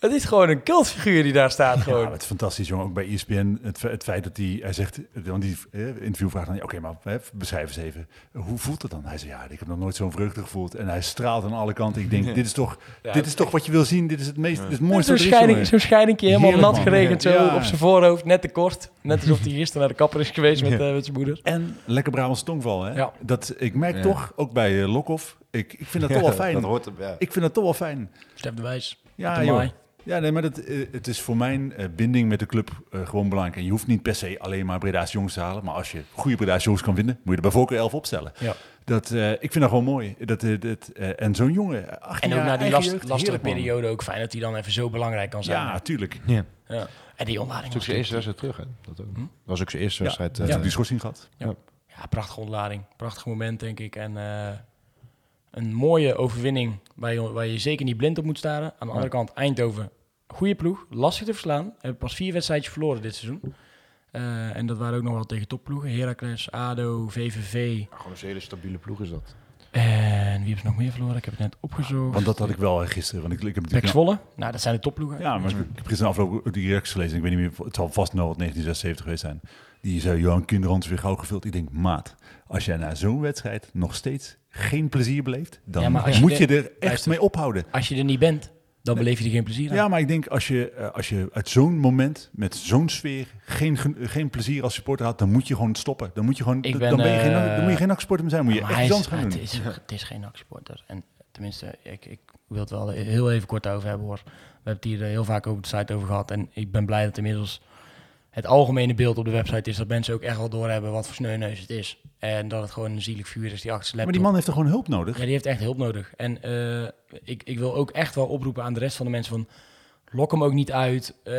het is gewoon een cultfiguur die daar staat. Gewoon. Ja, het is fantastisch, jongen. Ook bij ESPN, het, het feit dat hij, hij zegt, want die eh, interview vraagt dan, ja, oké, maar hè, beschrijf eens even, hoe voelt het dan? Hij zegt, ja, ik heb nog nooit zo'n vreugde gevoeld. En hij straalt aan alle kanten. Ik denk, dit is toch, <laughs> Ja, dit is toch wat je wil zien. Dit is het meest, dit is het mooiste Zo'n wat er is, scheiding, zo'n scheidingje helemaal Heerlijk, nat geregend zo Ja. op zijn voorhoofd, net te kort. Net alsof hij gisteren naar de kapper is geweest met, eh, met zijn moeder. En lekker Brabants tongval, hè? Ja. Dat, ik merk Ja. toch, ook bij uh, Lokhoff, ik, ik vind dat <laughs> toch wel fijn. Dat hoort ja. Ik vind dat toch wel fijn. Stef de Wijs, Ja, joh. Ja, nee, maar dat, eh, het is voor mijn eh, binding met de club eh, gewoon belangrijk. En je hoeft niet per se alleen maar Breda's jongens te halen. Maar als je goede Breda's jongens kan vinden, moet je er bij voorkeur 11 opstellen. Ja. Dat, eh, ik vind dat gewoon mooi. Dat, dat, en zo'n jongen, 18 En ook na die eigen last, jeugd, lastige man. periode ook fijn dat hij dan even zo belangrijk kan zijn. Ja, tuurlijk. Ja. Ja. En die ontlading Dat is was ook zijn eerste wedstrijd terug, hè? Dat ook. Hm? Dat was ook zijn eerste Ja, wedstrijd. ja. eh, heb die schorsing gehad. Ja, prachtige ontlading. Prachtig moment, denk ik. En eh, een mooie overwinning waar je, waar je zeker niet blind op moet staren. Aan de andere kant, Eindhoven, goede ploeg. Lastig te verslaan. Hebben pas vier wedstrijdjes verloren dit seizoen. Eh, en dat waren ook nog wel tegen topploegen. Heracles, ADO, VVV. Gewoon een hele stabiele ploeg is dat. En wie ze nog meer verloren? Ik heb het net opgezocht. Want dat had ik wel gisteren. Want ik, ik heb Pek. Zwolle. Nou, dat zijn de topploegen. Ja, maar ik heb gisteren afloop die reacties gelezen. Ik weet niet meer, het zal vast nog wat 1976 geweest zijn. Die zei, Johan Kinderhans weer gauw gevuld. Ik denk, maat, als jij na zo'n wedstrijd nog steeds geen plezier beleeft, dan Ja, maar als je moet je er echt Luister. mee ophouden. Als je er niet bent, dan beleef je er geen plezier aan. Ja, maar ik denk als je, eh, als je uit zo'n moment, met zo'n sfeer, geen, geen plezier als supporter had, dan moet je gewoon stoppen. Dan moet je gewoon, Ik dan, ben, ben je geen, eh, dan moet je geen supporter meer zijn. Moet je echt hij iets is- anders gaan doen. Het is, het is geen actiesporter. En tenminste, ik, ik wil het wel heel even kort over hebben hoor. We hebben het hier eh, heel vaak over de site over gehad. En ik ben blij dat inmiddels het algemene beeld op de website is dat mensen ook echt wel doorhebben wat voor sneuneus het is. En dat het gewoon een zielig vuur is die achter zijn Maar die man heeft er gewoon hulp nodig. Ja, die heeft echt hulp nodig. En eh, ik, ik wil ook echt wel oproepen aan de rest van de mensen van... Lok hem ook niet uit. Eh,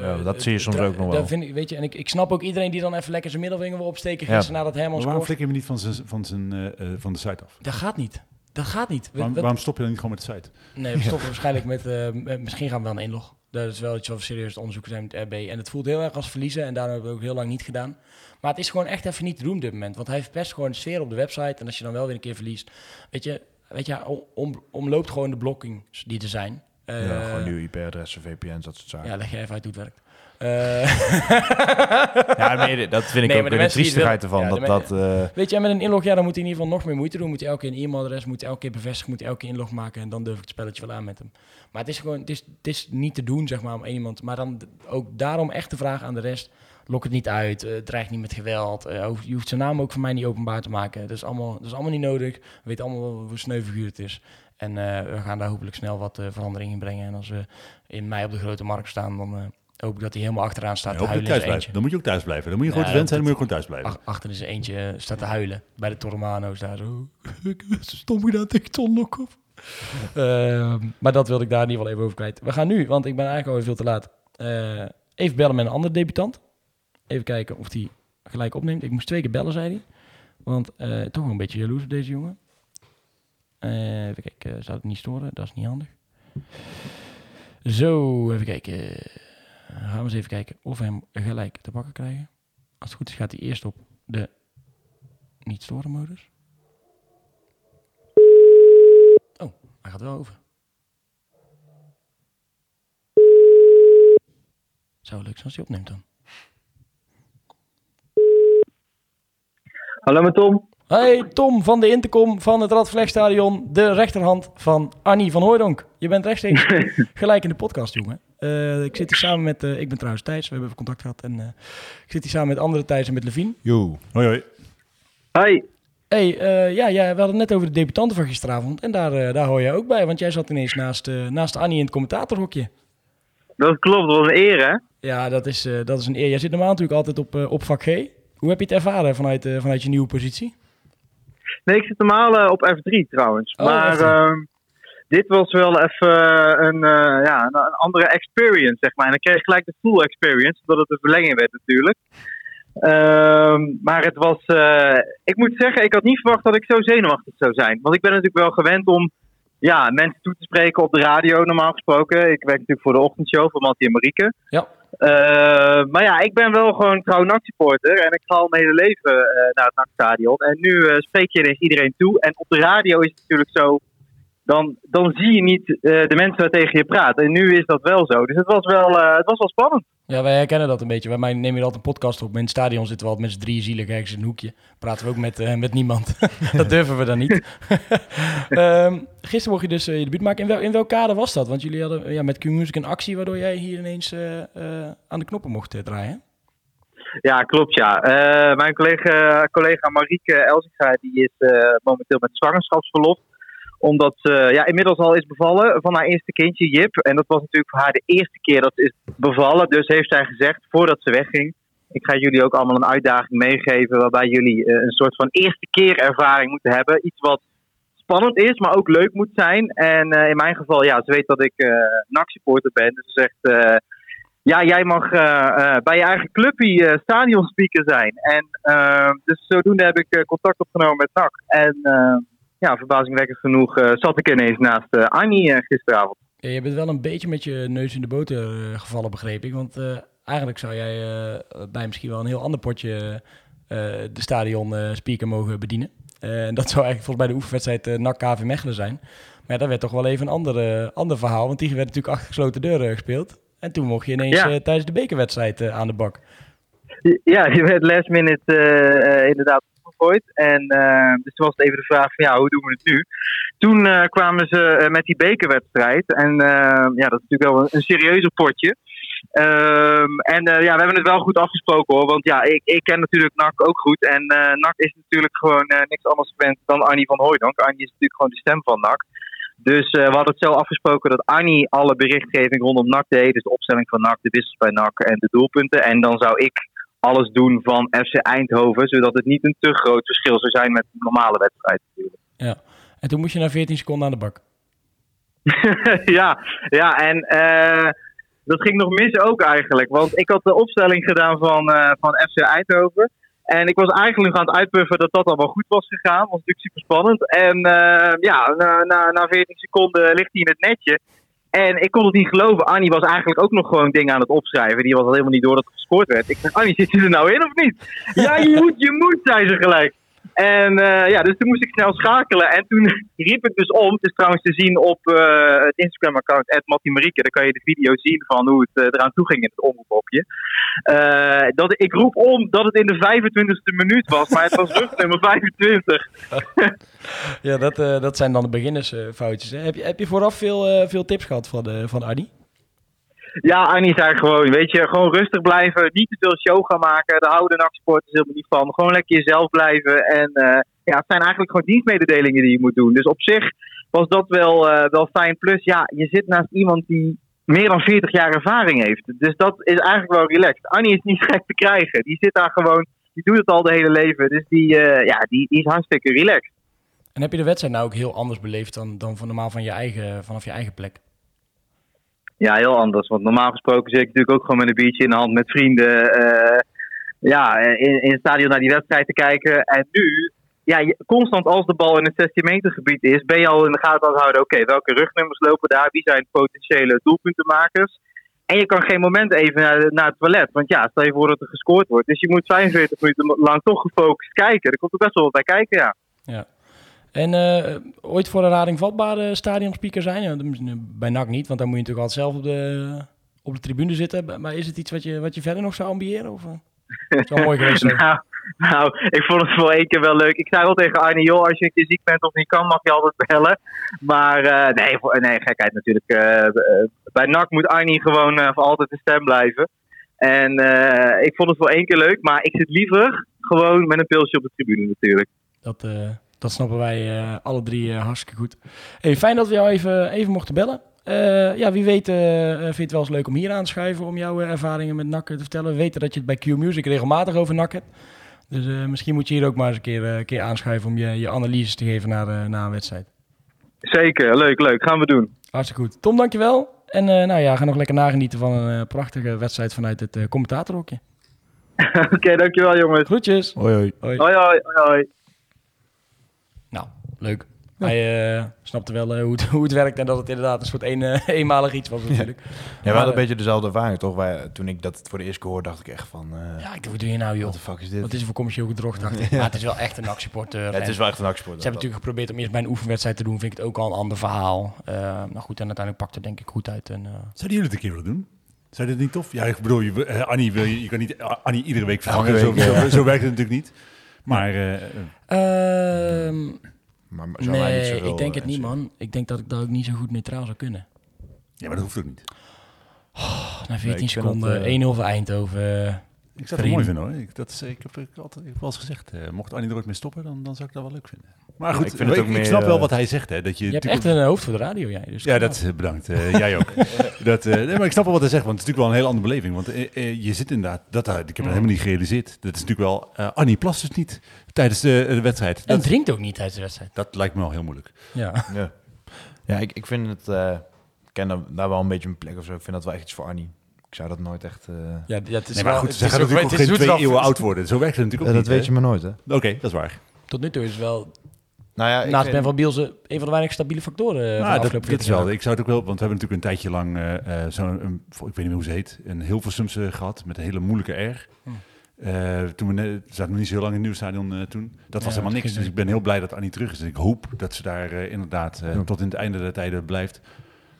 Ja, dat zie je soms ook nog dat wel. Vind ik, weet je, en ik, ik snap ook iedereen die dan even lekker zijn middelvinger wil opsteken... Ja. gisteren nadat Herman Maar waarom flik je hem niet van, zijn, van, zijn, eh, eh, van de site af? Dat gaat niet. Dat gaat niet. Waarom, stop je dan niet gewoon met de site? Nee, we stoppen waarschijnlijk met, eh, met- Misschien gaan we wel een inlog. Dat is wel iets wat we serieus onderzoeken zijn met RB. En het voelt heel erg als verliezen. En daarom hebben we ook heel lang niet gedaan. Maar het is gewoon echt even niet te doen op dit moment. Want hij verpest gewoon de sfeer op de website. En als je dan wel weer een keer verliest. Weet je, weet je om, om- omloopt gewoon de blokkings die er zijn. Eh, ja, gewoon nieuwe IP-adressen, VPN's, dat soort zaken. Ja, leg je even uit hoe het werkt. Eh, <laughs> Ja, dat vind ik Nee, ook de de triestigheid ervan. ja, dat, dat, eh, Weet je, en met een inlog, ja, dan moet hij in ieder geval nog meer moeite doen. Moet hij elke keer een e-mailadres, moet hij elke keer bevestigen, moet hij elke keer inlog maken. En dan durf ik het spelletje wel aan met hem. Maar het is gewoon, het is, het is niet te doen, zeg maar, om één iemand. Maar dan ook daarom echt de vraag aan de rest. Lok het niet uit, dreig niet met geweld. je hoeft zijn naam ook voor mij niet openbaar te maken. Dat is allemaal, dat is allemaal niet nodig. We weten allemaal hoe sneu figuur het is. En we gaan daar hopelijk snel wat verandering in brengen. En als we in mei op de grote markt staan, dan hoop ik dat hij helemaal achteraan staat Ja, te huilen. thuis in zijn blijven. Dan moet je ook thuis blijven. Dan moet je Ja, gewoon gewend zijn, dat- dan moet je gewoon thuis blijven. Ach- achter is eentje eh, staat te huilen bij de Tormano's daar zo. Ik stom gedaan tegen Ton. Ehm, maar dat wilde ik daar in ieder geval even over kwijt. We gaan nu, want ik ben eigenlijk alweer veel te laat, eh, even bellen met een andere debutant. Even kijken of die gelijk opneemt. Ik moest twee keer bellen, zei hij. Want eh, toch wel een beetje jaloers op deze jongen. Even kijken, zou het niet storen? Dat is niet handig. Zo, even kijken. Gaan we eens even kijken of we hem gelijk te pakken krijgen. Als het goed is gaat hij eerst op de niet storen modus. Oh, hij gaat wel over. Zou leuk zijn als hij opneemt dan. Hallo met Tom. Hey Tom van de Intercom van het Radvlegstadion, de rechterhand van Annie van Hooijdonk. Je bent rechtstreeks <laughs> gelijk in de podcast, jongen. Eh, ik zit hier samen met, eh, ik ben trouwens Thijs, we hebben even contact gehad. En eh, ik zit hier samen met andere Thijs en met Levien. Yo. Hoi, hoi. Hoi. hey, eh, ja, ja, we hadden het net over de debutanten van gisteravond. En daar, eh, daar hoor jij ook bij, want jij zat ineens naast, eh, naast Annie in het commentatorhokje. Dat klopt, dat was een eer hè? Ja, dat is, eh, dat is een eer. Jij zit normaal natuurlijk altijd op, op vak G. Hoe heb je het ervaren vanuit, vanuit je nieuwe positie? Nee, ik zit normaal op F3 trouwens. Oh, maar F3. ehm, dit was wel even een, eh, ja, een, een andere experience, zeg maar. En ik kreeg gelijk de full experience, omdat het een verlenging werd natuurlijk. Ehm, maar het was, eh, ik moet zeggen, ik had niet verwacht dat ik zo zenuwachtig zou zijn. Want ik ben natuurlijk wel gewend om ja, mensen toe te spreken op de radio, normaal gesproken. Ik werk natuurlijk voor de ochtendshow van Mattie en Marieke. Ja. Eh, maar ja, ik ben wel gewoon trouw NAC-supporter en ik ga al mijn hele leven eh, naar het NAC-stadion. En nu eh, spreek je tegen iedereen toe. En op de radio is het natuurlijk zo, dan, dan zie je niet eh, de mensen waar tegen je praten. En nu is dat wel zo. Dus het was wel, eh, het was wel spannend. Ja, wij herkennen dat een beetje. Wij nemen hier altijd een podcast op. In het stadion zitten we altijd met z'n drie zielig ergens in een hoekje. Praten we ook met, eh, met niemand. <laughs> dat durven we dan niet. <laughs> Ehm, gisteren mocht je dus je debuut maken. In, wel, in welk kader was dat? Want jullie hadden ja, met Q-Music een actie waardoor jij hier ineens aan de knoppen mocht draaien. Ja, klopt ja. Mijn collega, collega Marieke Elsinga die is momenteel met zwangerschapsverlof. Omdat ze ja, inmiddels al is bevallen van haar eerste kindje, Jip. En dat was natuurlijk voor haar de eerste keer dat ze is bevallen. Dus heeft zij gezegd, voordat ze wegging... Ik ga jullie ook allemaal een uitdaging meegeven... waarbij jullie eh, een soort van eerste keer ervaring moeten hebben. Iets wat spannend is, maar ook leuk moet zijn. En eh, in mijn geval, ja, ze weet dat ik eh NAC-supporter ben. Dus ze zegt... ja, jij mag bij je eigen clubje stadionspeaker zijn. En dus zodoende heb ik contact opgenomen met NAC. En ja, verbazingwekkend genoeg eh, zat ik ineens naast eh, Annie eh, gisteravond. Ja, je bent wel een beetje met je neus in de boter gevallen, begreep ik. Want eigenlijk zou jij bij misschien wel een heel ander potje de stadion speaker mogen bedienen. En dat zou eigenlijk volgens mij de oefenwedstrijd NAC KV Mechelen zijn. Maar ja, dat werd toch wel even een ander, ander verhaal. Want die werd natuurlijk achter gesloten deuren gespeeld. En toen mocht je ineens Ja. tijdens de bekerwedstrijd aan de bak. Ja, die werd last minute inderdaad opgegooid. En eh, dus toen was het even de vraag van ja, hoe doen we het nu? Toen eh, kwamen ze eh, met die bekerwedstrijd. En ja, dat is natuurlijk wel een, een serieuzer potje. Ehm, en ja, we hebben het wel goed afgesproken hoor. Want ja, ik, ik ken natuurlijk NAC ook goed. En NAC is natuurlijk gewoon niks anders gewend dan Annie van Hooijdonk. Annie is natuurlijk gewoon de stem van NAC. Dus we hadden het zo afgesproken dat Annie alle berichtgeving rondom NAC deed. Dus de opstelling van NAC, de wissels bij NAC en de doelpunten. En dan zou ik alles doen van FC Eindhoven. Zodat het niet een te groot verschil zou zijn met een normale wedstrijd natuurlijk. <laughs> En toen moest je na 14 seconden aan de bak. ja, ja, en eh, dat ging nog mis ook eigenlijk. Want ik had de opstelling gedaan van, eh, van FC Eindhoven. En ik was eigenlijk aan het uitpuffen dat dat allemaal goed was gegaan. Dat was natuurlijk super spannend. En eh, ja, na, na, na 14 seconden ligt hij in het netje. En ik kon het niet geloven. Annie was eigenlijk ook nog gewoon dingen aan het opschrijven. Die was al helemaal niet door dat er gescoord werd. Ik dacht, Annie, zit je er nou in of niet? Ja, je moet, je moet, zei ze gelijk. En eh, ja, dus toen moest ik snel schakelen. En toen <laughs> riep ik dus om. Het is trouwens te zien op eh, het Instagram-account Marieke. Daar kan je de video zien van hoe het eh, eraan toe ging in het omroepje. Eh, dat, ik roep om dat het in de 25e minuut was. Maar het was rug nummer 25. Ja, dat, dat zijn dan de beginnersfoutjes. hè. Heb, je, heb je vooraf veel, veel tips gehad van, van Arnie? Ja, Annie zei gewoon, weet je, gewoon rustig blijven. Niet te veel show gaan maken. Daar houden nachtsporters helemaal niet van. Gewoon lekker jezelf blijven. En eh, ja, het zijn eigenlijk gewoon dienstmededelingen die je moet doen. Dus op zich was dat wel, eh, wel fijn. Plus, ja, je zit naast iemand die meer dan 40 jaar ervaring heeft. Dus dat is eigenlijk wel relaxed. Annie is niet <laughs> gek te krijgen. Die zit daar gewoon, die doet het al de hele leven. Dus die, eh, ja, die, die is hartstikke relaxed. En heb je de wedstrijd nou ook heel anders beleefd dan, dan van normaal van je eigen, vanaf je eigen plek? Ja, heel anders. Want normaal gesproken zit ik natuurlijk ook gewoon met een biertje in de hand met vrienden. eh, ja, in, in het stadion naar die wedstrijd te kijken. En nu, ja, constant als de bal in het 16 meter gebied is, ben je al in de gaten aan het houden. Oké, welke rugnummers lopen daar? Wie zijn potentiële doelpuntenmakers? En je kan geen moment even naar, naar het toilet. Want ja, stel je voor dat er gescoord wordt. Dus je moet 45 minuten lang toch gefocust kijken. Er komt er best wel wat bij kijken, ja. En eh, ooit voor een rading vatbare stadionspeaker zijn? Bij NAC niet, want dan moet je natuurlijk altijd zelf op de, op de tribune zitten. Maar is het iets wat je, wat je verder nog zou ambiëren? Of, eh? Het is wel mooi geweest. <laughs> nou, nou, ik vond het voor één keer wel leuk. Ik zei al tegen Arne, joh, als je een keer ziek bent of niet kan, mag je altijd bellen. Maar eh, nee, voor, nee, gekheid natuurlijk. Eh, eh, bij NAC moet Arnie gewoon eh, voor altijd de stem blijven. En eh, ik vond het voor één keer leuk, maar ik zit liever gewoon met een pilsje op de tribune natuurlijk. Dat, eh, dat snappen wij eh, alle drie eh, hartstikke goed. Hey, fijn dat we jou even, even mochten bellen. Eh, ja, wie weet vind je het wel eens leuk om hier aan te schuiven om jouw eh, ervaringen met NAC te vertellen. We weten dat je het bij Q Music regelmatig over NAC hebt. Dus eh, misschien moet je hier ook maar eens een keer, een keer aanschuiven om je, je analyses te geven naar, na een wedstrijd. Zeker, leuk, leuk. Gaan we doen. Hartstikke goed. Tom, dankjewel. En eh, nou ja, ga nog lekker nagenieten van een eh, prachtige wedstrijd vanuit het eh commentatorhokje. <laughs> Oké, dankjewel jongens. Groetjes. Hoi, hoi. Hoi. Hoi, hoi, hoi, leuk. Hij eh, snapte wel eh, hoe, het, <laughs> hoe het werkt en dat het inderdaad een soort een, eh, <laughs> eenmalig iets was natuurlijk. Ja, we hadden een beetje dezelfde ervaring, toch? Wij, toen ik dat voor de eerste keer hoorde, dacht ik echt van... eh Ja, ik dacht, wat doe je nou joh? What the fuck is dit? Wat is er voor commercieel gedrocht, <laughs> dacht ik. Maar het is wel echt een actieporteur. Ja, het is wel echt een actiesport. Ze hebben natuurlijk geprobeerd om eerst bij een oefenwedstrijd te doen. Vind ik het ook al een ander verhaal. Nou goed, en uiteindelijk pakt het denk ik goed uit. En, eh, Zouden jullie het een keer willen doen? Zou dit niet tof? Ja, ik bedoel, je, Annie, wil je, je kan niet Annie iedere week vervangen. Zo, zo, ja. zo werkt het natuurlijk niet. Maar eh, eh, Ehm, Maar, maar zou hij niet nee, zoveel, ik denk eh, het niet, man. Ik denk dat ik dat ook niet zo goed neutraal zou kunnen. ja, maar dat hoeft ook niet. Na 14 ik vind seconden, eh, 1-0 voor Eindhoven. Ik zou het mooi vinden hoor. Ik, dat is, ik, heb, ik, altijd, ik heb wel eens gezegd, eh, mocht Annie er ooit mee stoppen, dan, dan zou ik dat wel leuk vinden. Maar goed, ik vind het ook ik, meer, snap wel eh, wat hij zegt. Hè, dat je, Je hebt natuurlijk- echt een hoofd voor de radio, jij. Dus Ja, dat eh, bedankt. Eh, jij ook. <laughs> dat, eh, nee, maar ik snap wel wat hij zegt, want het is natuurlijk wel een heel andere beleving. Want eh, eh, je zit inderdaad, dat, ik heb dat helemaal niet gerealiseerd. Dat is natuurlijk wel, eh, Annie plast dus niet tijdens de, de wedstrijd. En Dat, drinkt ook niet tijdens de wedstrijd. dat lijkt me wel heel moeilijk. Ja. Ja, ja ik, ik vind het... eh, ik ken daar, wel een beetje een plek of zo. Ik vind dat wel echt iets voor Arnie. Ik zou dat nooit echt... eh, Ja, ja, het is Nee, maar goed, het ze gaan natuurlijk ook het geen twee eeuwen oud worden. Zo werkt het natuurlijk ja, ook dat weet je maar nooit, hè? Oké, dat is waar. Tot nu toe is het wel, Nou ja, ik naast Ben van Bielsen, een van de weinig stabiele factoren eh, van Nou, dat, afgelopen dat is 40 wel. Ik zou het ook wel, want we hebben natuurlijk een tijdje lang eh, eh, zo'n, een- ik weet niet meer hoe ze heet, een Hilversumse gehad met een hele moeilijke R. Hm. Eh, toen we net, zaten nog niet zo heel lang in het nieuwe stadion eh, toen. Dat was Ja, helemaal niks. Dus ik ben heel blij dat Annie terug is. En ik hoop dat ze daar inderdaad eh, Ja. tot in het einde der tijden blijft.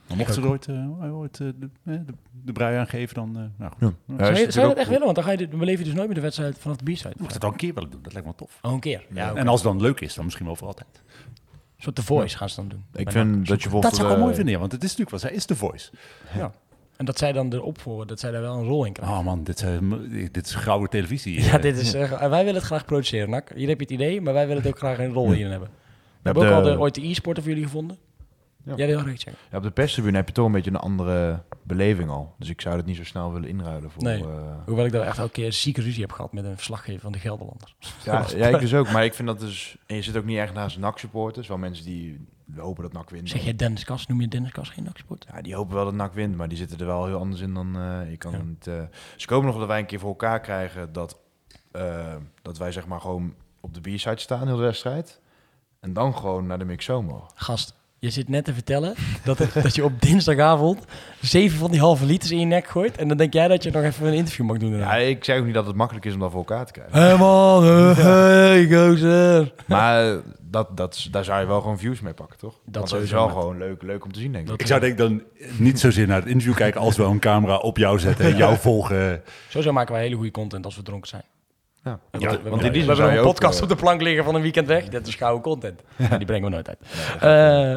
Maar mocht ze er ooit, eh, ooit eh, de, de, de brui aangeven, dan... eh, nou goed. Ja. Zou je, zou je dat echt willen? Want dan, ga je, dan beleef je dus nooit meer de wedstrijd vanaf de B-side. Mocht het dan een keer willen doen, dat lijkt me wel tof. Oh, een keer. Ja. En als het dan leuk is, dan misschien wel voor altijd. Een soort The Voice gaan ze dan doen. Ik vind dat je Dat bijvoorbeeld... zou ik wel mooi vinden, ja, want het is natuurlijk wel, zij is de voice. Ja. En dat zij dan erop voor, dat zij daar wel een rol in krijgen. Oh man, dit, dit is gouden televisie. Ja, dit is, wij willen het graag produceren, Nak. Hier heb je het idee, maar wij willen het ook graag een rol hierin hebben. We hebben ook al de, ooit de e-sporter voor jullie gevonden. Ja. Jij wil recht zeggen. Ja, op de perstribune heb je toch een beetje een andere beleving al. Dus ik zou het niet zo snel willen inruilen voor... Nee. eh, Hoewel ik daar echt elke keer zieke ruzie heb gehad met een verslaggever van de Gelderlanders. ja, <laughs> ja, ik <laughs> dus ook. Maar ik vind dat dus... En je zit ook niet echt naast NAC-supporters. Wel mensen die hopen dat NAC wint. Zeg jij Dennis Kas, noem je Dennis Kas geen naksport? Ja, die hopen wel dat NAC wint, maar die zitten er wel heel anders in dan eh, ik kan Ja. het niet. eh. Ze komen nog dat wij een keer voor elkaar krijgen dat, eh, dat wij zeg maar gewoon op de B-side staan, heel de wedstrijd. En dan gewoon naar de mixo mogen. Gast, je zit net te vertellen dat, het- dat je op dinsdagavond zeven van die halve liters in je nek gooit. En dan denk jij dat je nog even een interview mag doen. Ja, ik zeg ook niet dat het makkelijk is om dat voor elkaar te krijgen. Hey man, hey gozer. Maar eh, dat, dat, daar zou je wel gewoon views mee pakken, toch? Dat, dat is sowieso, wel gewoon leuk, leuk om te zien, denk ik. Dat- Ik zou denk ik dan niet zozeer naar het interview kijken als we een camera op jou zetten en jou volgen. Sowieso maken wij hele goede content als we dronken zijn. Ja, We want, hebben- we want hebben- in die we een podcast eh, op de plank liggen van een weekend weg. Dat is gouden content. Die brengen we nooit uit.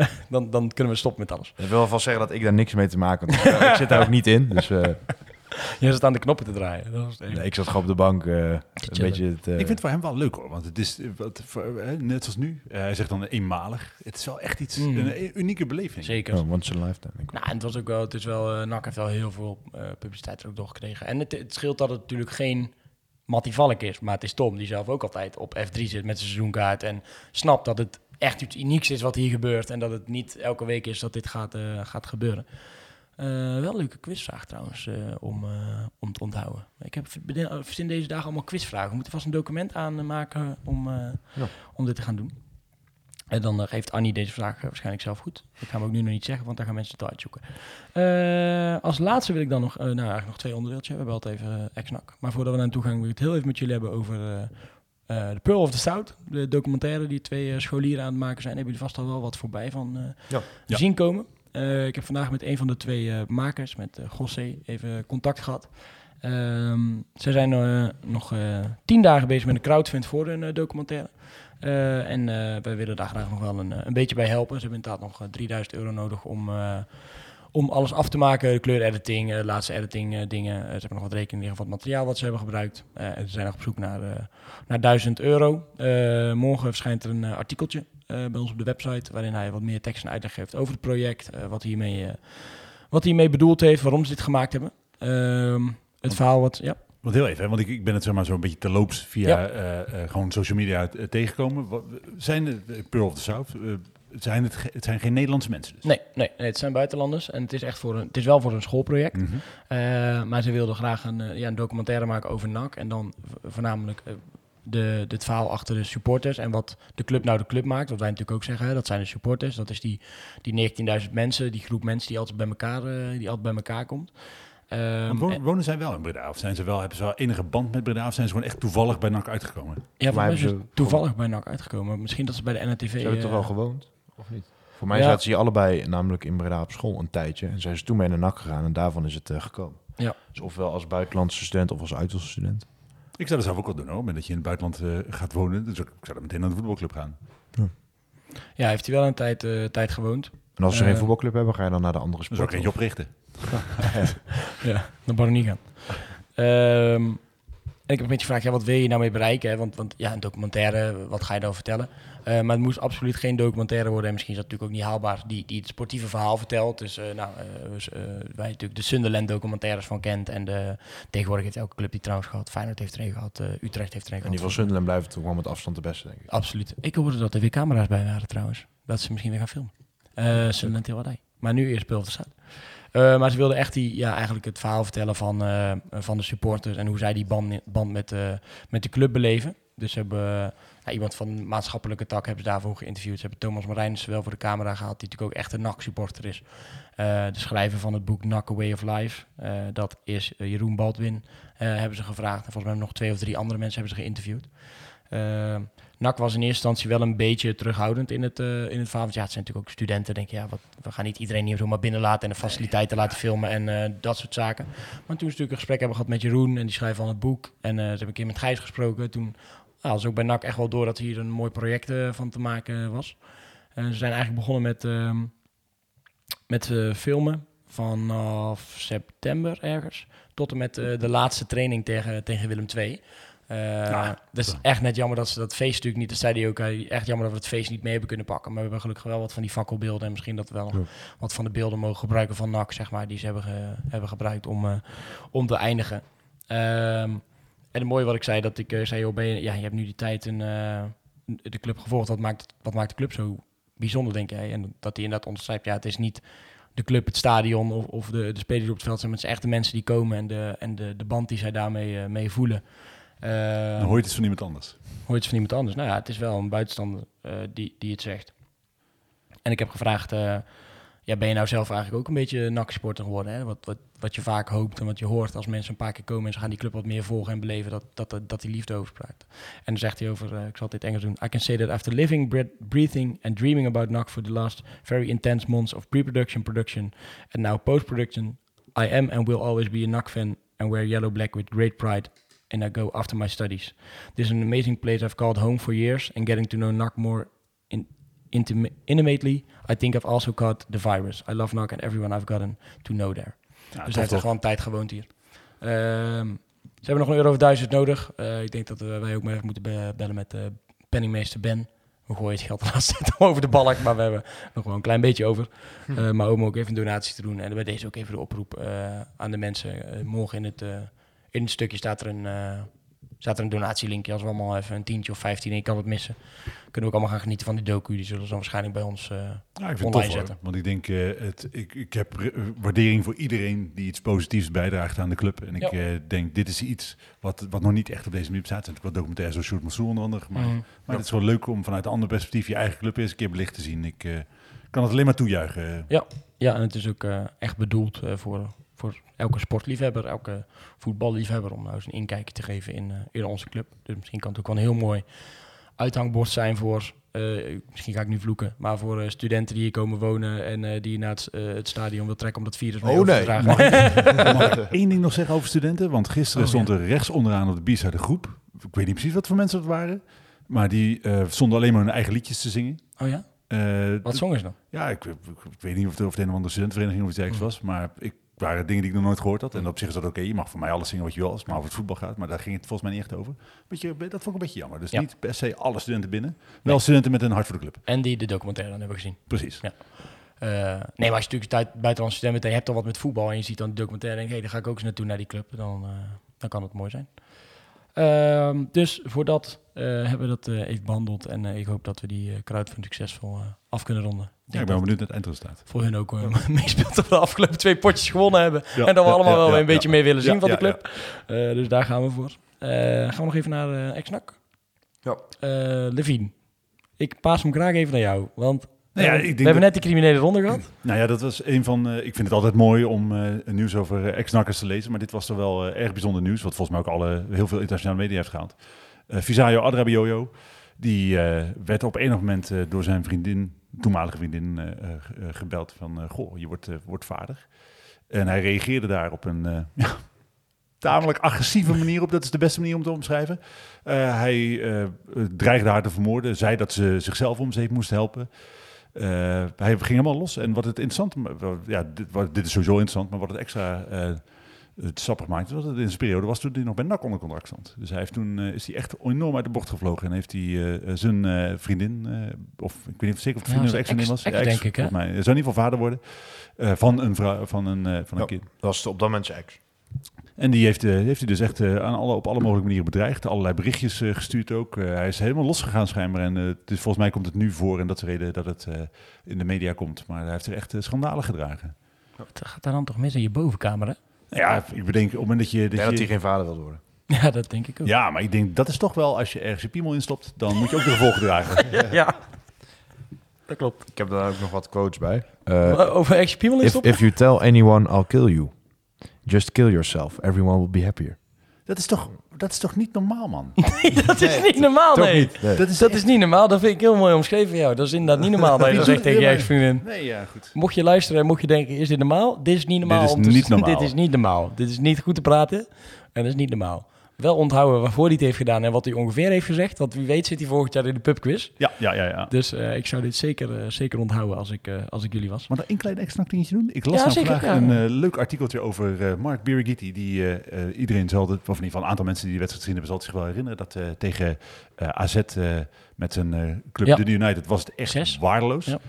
Eh, dan, dan kunnen we stoppen met alles. Ik wil vast zeggen dat ik daar niks mee te maken heb. ik <laughs> zit daar ook niet in, dus eh, Je zit aan de knoppen te draaien. Dat was nee, ik zat gewoon op de bank eh, een beetje... Het, eh, Ik vind het voor hem wel leuk hoor, want het is eh, wat, voor, eh, net zoals nu. eh, hij zegt dan eenmalig. Het is wel echt iets, Mm. een unieke beleving. Zeker. oh, once in a lifetime. Nou, en het was ook wel, het is wel, eh NAC heeft wel heel veel eh, publiciteit er ook door gekregen. En het, het scheelt dat het natuurlijk geen Mattie Valk is, maar het is Tom die zelf ook altijd op F3 zit met zijn seizoenkaart en snapt dat het echt iets unieks is wat hier gebeurt en dat het niet elke week is dat dit gaat, eh, gaat gebeuren. Eh, wel een leuke quizvraag trouwens eh, om, om te onthouden. Ik heb verzin deze dagen allemaal quizvragen. We moeten vast een document aanmaken om, Ja. om dit te gaan doen. En dan eh, geeft Annie deze vraag eh, waarschijnlijk zelf goed. Ik ga hem ook nu nog niet zeggen, want dan gaan mensen het uitzoeken. Eh, als laatste wil ik dan nog, nou eigenlijk nog twee onderdeeltjes. We hebben altijd even uh, ex-nak. Maar voordat we naar toe gaan, wil ik het heel even met jullie hebben over de Pearl of the South. De documentaire die twee scholieren aan het maken zijn. Hebben jullie vast al wel wat voorbij van Ja. Ja. zien komen. Ik heb vandaag met een van de twee makers, met José, even contact gehad. Ehm zij zijn nog tien dagen bezig met een crowdfund voor hun documentaire. Eh, en eh, wij willen daar graag nog wel een, eh, een beetje bij helpen. Ze hebben inderdaad nog eh, 3000 euro nodig om, om alles af te maken. De kleurediting, laatste editing dingen. Ze hebben nog wat rekening liggen van het materiaal wat ze hebben gebruikt. Ze zijn nog op zoek naar, naar 1000 euro. Morgen verschijnt er een artikeltje bij ons op de website... waarin hij wat meer tekst en uitleg geeft over het project. wat, hiermee, wat hij hiermee bedoeld heeft, waarom ze dit gemaakt hebben. Ehm, het verhaal wat... Ja. Want heel even, hè, want ik, ik ben het zeg maar zo'n beetje terloops via Ja. eh, eh, gewoon social media eh, tegengekomen. Wat, zijn de eh, Pearl of the South, zijn het, het zijn geen Nederlandse mensen dus? Nee, nee, nee, het zijn buitenlanders en het is, echt voor een, het is wel voor een schoolproject. Mhm. Maar ze wilden graag een, ja, een documentaire maken over NAC. En dan voornamelijk de, het verhaal achter de supporters. En wat de club nou de club maakt. Wat wij natuurlijk ook zeggen, hè, dat zijn de supporters. Dat is die, die 19.000 mensen, die groep mensen die altijd bij elkaar, die altijd bij elkaar komt. Ehm, wonen, en- wonen zij wel in Breda? Of zijn ze wel, hebben ze wel enige band met Breda? Of zijn ze gewoon echt toevallig bij NAC uitgekomen? ja, voor mij is ze toevallig bij NAC uitgekomen. Misschien dat ze bij de NRTV... Ze hebben eh, toch wel gewoond? Of niet? Voor mij Ja. zaten ze hier allebei namelijk in Breda op school een tijdje. En zijn ze toen mee naar NAC gegaan en daarvan is het eh, gekomen. Ja. Dus ofwel als buitenlandse student of als uitlandse student. Ik zou dat zelf ook wel doen hoor, met dat je in het buitenland eh, gaat wonen. Dus ik zou dan meteen naar de voetbalclub gaan. Ja, heeft hij wel een tijd, eh, tijd gewoond. En als ze geen voetbalclub hebben, ga je dan naar de andere Dus ook sport. eentje oprichten. <laughs> Ja, naar Baronie gaan. Ehm, en ik heb een beetje gevraagd, ja, wat wil je nou mee bereiken? Hè? Want, want ja, een documentaire, wat ga je daarover vertellen? Eh, maar het moest absoluut geen documentaire worden. En misschien is dat natuurlijk ook niet haalbaar, die, die het sportieve verhaal vertelt. Dus uh, nou, uh, dus, wij natuurlijk de Sunderland documentaires van kent. En de, tegenwoordig heeft elke club die trouwens gehad. Feyenoord heeft er een gehad, Utrecht heeft er een En die van Sunderland blijft toch wel met afstand de beste, denk ik. Absoluut. Ik hoorde dat er weer camera's bij waren trouwens. Dat ze misschien weer gaan filmen. Sunderland heel wat Maar nu eerst the South. Uh, maar ze wilden echt die, ja, eigenlijk het verhaal vertellen van, uh, van de supporters en hoe zij die band, band met, uh, met de club beleven. Dus ze hebben eh, iemand van maatschappelijke tak hebben ze daarvoor geïnterviewd. Ze hebben Thomas Marijns wel voor de camera gehaald, die natuurlijk ook echt een NAC-supporter is. Eh, de schrijver van het boek NAC A Way of Life, eh, dat is eh, Jeroen Baldwin, eh, hebben ze gevraagd. En volgens mij nog twee of drie andere mensen hebben ze geïnterviewd. NAC was in eerste instantie wel een beetje terughoudend in het, eh in het verhaal. Ja, het zijn natuurlijk ook studenten. Denk je, ja, wat, we gaan niet iedereen hier zomaar binnenlaten en de faciliteiten laten filmen en eh, dat soort zaken. Maar toen ze natuurlijk een gesprek hebben gehad met Jeroen en die schrijver van het boek. En eh, ze hebben een keer met Gijs gesproken. Toen ja, was ook bij NAC echt wel door dat hier een mooi project van te maken was. Ze zijn eigenlijk begonnen met, ehm, met filmen vanaf september ergens. Tot en met de laatste training tegen, tegen Willem II. Eh dat is echt net jammer dat ze dat feest natuurlijk niet, dat zei hij ook, eh, echt jammer dat we het feest niet mee hebben kunnen pakken. Maar we hebben gelukkig wel wat van die fakkelbeelden en misschien dat we wel wat van de beelden mogen gebruiken van NAC, zeg maar, die ze hebben, ge- hebben gebruikt om, eh, om te eindigen. Ehm, en het mooie wat ik zei, dat ik zei, joh, ben je, ja, je hebt nu die tijd een, de club gevolgd. Wat maakt, wat maakt de club zo bijzonder, denk jij? En dat hij inderdaad onderschrijft, ja, het is niet de club, het stadion of, of de, de spelers op het veld zijn, maar het zijn echt de mensen die komen en de, en de, de band die zij daarmee mee voelen. Hoor je het eens van iemand anders. hoor je het van iemand anders. Nou ja, het is wel een buitenstander eh, die, die het zegt. En ik heb gevraagd, eh, ja, ben je nou zelf eigenlijk ook een beetje NAC-supporter geworden? Hè? Wat, wat, wat je vaak hoopt en wat je hoort als mensen een paar keer komen en ze gaan die club wat meer volgen en beleven, dat, dat, dat die liefde overspraakt. En dan zegt hij over, eh, ik zal dit Engels doen, I can say that after living, bre- breathing and dreaming about NAC for the last very intense months of pre-production, production and now post-production, I am and will always be a NAC fan and wear yellow-black with great pride and I go after my studies. This is an amazing place I've called home for years, and getting to know NAC more in, intima- intimately, I think I've also caught the virus. I love NAC and everyone I've gotten to know there. dus hij heeft er gewoon tijd gewoond hier. Ehm, ze hebben nog een euro of duizend nodig. Eh, ik denk dat eh, wij ook maar even moeten be- bellen met eh, penningmeester Ben. We gooien het geld de laatste tijd over de balk, maar we hebben nog wel een klein beetje over. Eh, maar om ook even een donatie te doen. En bij deze ook even de oproep aan de mensen. Morgen in het, in het stukje staat er een, eh, staat er een donatielinkje. Als we allemaal even een tientje of vijftien, ik kan het missen. Kunnen we ook allemaal gaan genieten van die docu. Die zullen ze dan waarschijnlijk bij ons... eh, Ja, ik vind het tof hoor. zetten. Want ik denk, eh, het, ik, ik heb waardering voor iedereen die iets positiefs bijdraagt aan de club. En ik Ja. denk, dit is iets wat, wat nog niet echt op deze manier bestaat. Er zijn natuurlijk wat documentaires zoals Sjoerd Mansour onder andere gemaakt. Mhm. Maar het is wel leuk om vanuit een ander perspectief je eigen club eens een keer belicht te zien. Ik kan het alleen maar toejuichen. Ja, en het is ook echt bedoeld voor, voor elke sportliefhebber, elke voetballiefhebber, om nou eens een inkijkje te geven in, eh, in onze club. Dus misschien kan het ook wel een heel mooi uithangbord zijn voor, eh, misschien ga ik nu vloeken, maar voor eh, studenten die hier komen wonen en eh, die naar het, eh, het stadion wil trekken om dat virus mee Oh, over te nee. dragen. <laughs> Mag ik één ding nog zeggen over studenten? Want gisteren Oh, stond er rechts onderaan op de b de groep. Ik weet niet precies wat voor mensen dat waren. Maar die eh, stonden alleen maar hun eigen liedjes te zingen. Oh ja? Eh, Wat zongen ze dan? Ja, ik, ik, ik weet niet of het, of het een of andere studentenvereniging of iets dergelijks was. Maar ik waren dingen die ik nog nooit gehoord had. En op zich is dat oké. Je mag voor mij alles zingen wat je wil, als het maar over het voetbal gaat. Maar daar ging het volgens mij niet echt over. Beetje, dat vond ik een beetje jammer. Dus Ja. niet per se alle studenten binnen. Wel studenten met een hart voor de club. En die de documentaire dan hebben gezien. Precies. Ja. Eh, nee, maar als je natuurlijk tijd buitenlandse student bent en je hebt al wat met voetbal en je ziet dan de documentaire en denk hé, daar ga ik ook eens naartoe naar die club, dan, eh, dan kan het mooi zijn. Ehm, dus voor dat eh, hebben we dat eh, even behandeld en eh, ik hoop dat we die uh, succesvol eh, af kunnen ronden. Ik Ja, ik ben benieuwd naar het eindresultaat. voor hun ook eh, <laughs> meespeelt dat we de afgelopen twee potjes gewonnen hebben Ja, en dat we ja, allemaal ja, wel een beetje ja. meer willen zien van de club. Dus daar gaan we voor. Gaan we nog even naar uh, Exnak? Ja. Levine, ik paas hem graag even naar jou, want Nou ja, we, ik denk we hebben dat- net die criminele ronde gehad. <clears throat> Nou ja, dat was een van. eh, ik vind het altijd mooi om eh, nieuws over eh, ex-nakkers te lezen. Maar dit was toch wel erg bijzonder nieuws. Wat volgens mij ook alle, heel veel internationale media heeft gehaald. Eh Visayo Adrabioyo. Die werd op enig moment door zijn vriendin, toenmalige vriendin, ge- gebeld van... goh, je wordt, wordt vader. En hij reageerde daar op een <laughs> ja, tamelijk agressieve manier op. Dat is de beste manier om te omschrijven. Hij dreigde haar te vermoorden. Zei dat ze zichzelf om zeep moest helpen. Eh, hij ging helemaal los. En wat het interessant, ja, dit, wat, dit is sowieso interessant, maar wat het extra eh, het sappig maakte, was dat het in zijn periode was toen hij nog bij NAC onder contract stond. Dus hij heeft toen eh, is hij echt enorm uit de bocht gevlogen en heeft hij eh, zijn eh, vriendin, eh, of ik weet niet zeker of het Ja, vriendin of zijn ex-vriendin ex- was, ex, Ja, denk ik, hè? mij. Zou in ieder geval vader worden eh, van een vrouw, van een, eh, van een Ja. kind. Dat was op dat moment zijn ex. En die heeft, eh, heeft hij dus echt eh, aan alle, op alle mogelijke manieren bedreigd. Allerlei berichtjes eh, gestuurd ook. Eh, hij is helemaal losgegaan schijnbaar. En eh, het is, volgens mij komt het nu voor. En dat is de reden dat het eh, in de media komt. Maar hij heeft er echt eh, schandalen gedragen. Het gaat daar dan toch mis in je bovenkamer, hè? Ja, ik bedenk op het moment dat je... Dat denk dat je hij geen vader wil worden. <laughs> Ja, dat denk ik ook. Ja, maar ik denk dat is toch wel, als je ergens je piemel instopt, dan moet je ook de gevolgen dragen. <laughs> ja. Dat klopt. Ik heb daar ook nog wat quotes bij. Eh, Over Action Piemel is if, op? if you tell anyone I'll kill you, just kill yourself. Everyone will be happier. Dat is toch, dat is toch niet normaal, man? <laughs> dat is niet normaal, nee. niet? Nee. Dat is, Dat is niet normaal. Dat vind ik heel mooi omschreven van jou. Dat is inderdaad niet normaal dat je <laughs> dat zegt tegen je ex-vriendin. Nee, ja, goed. Mocht je luisteren en mocht je denken, is dit normaal? Dit is niet normaal. Dit is om te- niet <laughs> normaal. Dit is niet normaal. Dit is niet goed te praten. En dat is niet normaal. Wel onthouden waarvoor hij het heeft gedaan en wat hij ongeveer heeft gezegd. Want wie weet zit hij volgend jaar in de pubquiz. Ja, ja, ja, ja. Dus eh, ik zou dit zeker, eh, zeker onthouden als ik, eh, als ik jullie was. Maar nog één klein extra dingetje doen. Ik las Ja, nou zeker, vandaag ja. een leuk artikeltje over eh, Mark Birighitti. Die eh, eh, iedereen zal, het- of in ieder geval een aantal mensen die de wedstrijd gezien hebben, zal het zich wel herinneren. Dat eh, tegen eh, AZ eh, met zijn eh, club Ja. de United was het echt Zes. waardeloos. Ja.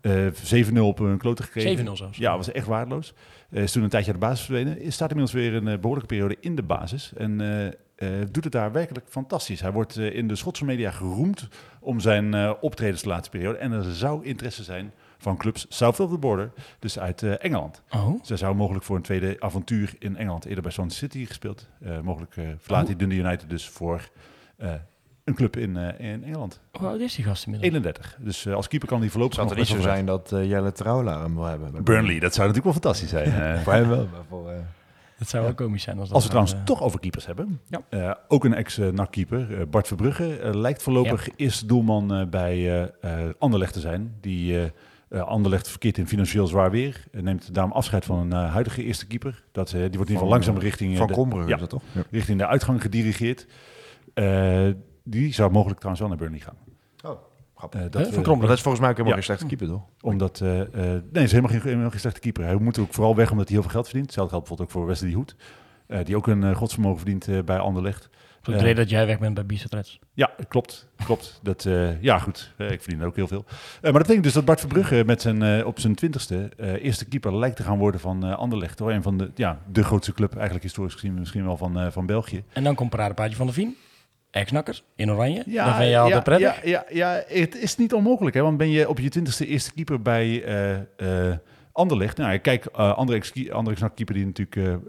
Eh, 7-0 op een klote gekregen. 7-0 zelfs. Ja, was echt waardeloos. Eh, is toen een tijdje uit de basis verdwenen. Is staat inmiddels weer een eh, behoorlijke periode in de basis. En doet het daar werkelijk fantastisch. Hij wordt in de Schotse media geroemd om zijn optredens de laatste periode. En er zou interesse zijn van clubs south of the border, dus uit Engeland. Oh, Zij zou mogelijk voor een tweede avontuur in Engeland eerder bij Swansea City gespeeld. Mogelijk eh, verlaat hij Dundee United dus voor een club in, eh, in Engeland. hoe oud is die gast inmiddels? 31. Dus eh, als keeper kan hij voorlopig Zou nog het niet best zo zijn dat eh, Jelle Trouwlaar hem wil hebben? Burnley, dat zou natuurlijk wel fantastisch zijn. <laughs> Eh, Voor hem wel. maar voor, eh, Het zou wel komisch zijn als dat Als we trouwens toch over keepers hebben. Ja. Eh, ook een ex-NAC-keeper, eh, Bart Verbrugge, lijkt voorlopig eerste doelman eh, bij Anderlecht te zijn. Die Anderlecht verkeert in financieel zwaar weer. Neemt daarom afscheid van een eh, huidige eerste keeper. Dat, eh, die wordt in ieder geval langzaam richting, Van de, ja. is dat toch? Ja. richting de uitgang gedirigeerd. Die zou mogelijk trouwens wel naar Burnley gaan. Oh, grappig. Eh, dat, van Maar Krombrug. dat is volgens mij ook helemaal Ja. geen slechte keeper, toch? omdat, eh, eh, nee, hij is helemaal geen, helemaal geen slechte keeper. Hij moet ook vooral weg omdat hij heel veel geld verdient. Hetzelfde geldt bijvoorbeeld ook voor Wesley Hoed. eh, die ook een godsvermogen verdient eh, bij Anderlecht. Voor de reden dat jij weg bent bij Bizet Reds. Ja, klopt. klopt. Dat, eh, ja, goed. Eh, ik verdien ook heel veel. Eh, maar dat betekent dus dat Bart Verbrugge met zijn, op zijn twintigste eh, eerste keeper lijkt te gaan worden van eh Anderlecht. Hoor. Een van de, ja, de grootste club, eigenlijk historisch gezien, misschien wel van, eh, van België. En dan komt Paradepaadje van de Vien. Ex-nakker in oranje. dat vind je altijd prettig. Ja, ja, ja, het is niet onmogelijk. Hè? Want ben je op je twintigste eerste keeper bij eh eh Anderlecht. Nou, kijk, eh andere ex- andere ex-keeper die natuurlijk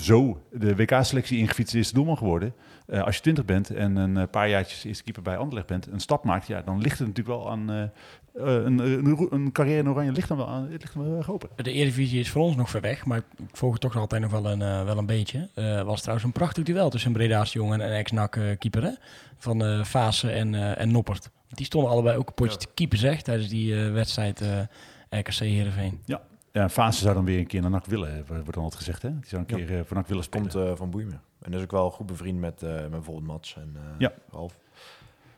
zo de WK-selectie ingefietst is, doelman geworden. Als je twintig bent en een paar jaartjes eerste keeper bij Anderlecht bent, een stap maakt, ja, dan ligt het natuurlijk wel aan... eh, een, een, een carrière in Oranje ligt dan wel aan, het ligt dan wel erg open. De Eredivisie is voor ons nog ver weg, maar ik volg het toch nog altijd nog wel een, eh, wel een beetje. Eh was trouwens een prachtig duel tussen een Breda's jongen en een ex-NAC eh, keeper hè? van eh Fase en, eh, en Noppert. Die stonden allebei ook een potje te keeper zeg, tijdens die eh, wedstrijd eh RKC Heerenveen. Ja, een fase zou dan weer een keer naar NAC willen, wordt dan altijd gezegd. Hè? Die zou een keer eh, voor NAC willen spelen. Komt eh, van Boeien. En dat is ook wel goed bevriend met, eh, met bijvoorbeeld Mats en eh Ja. Ralf.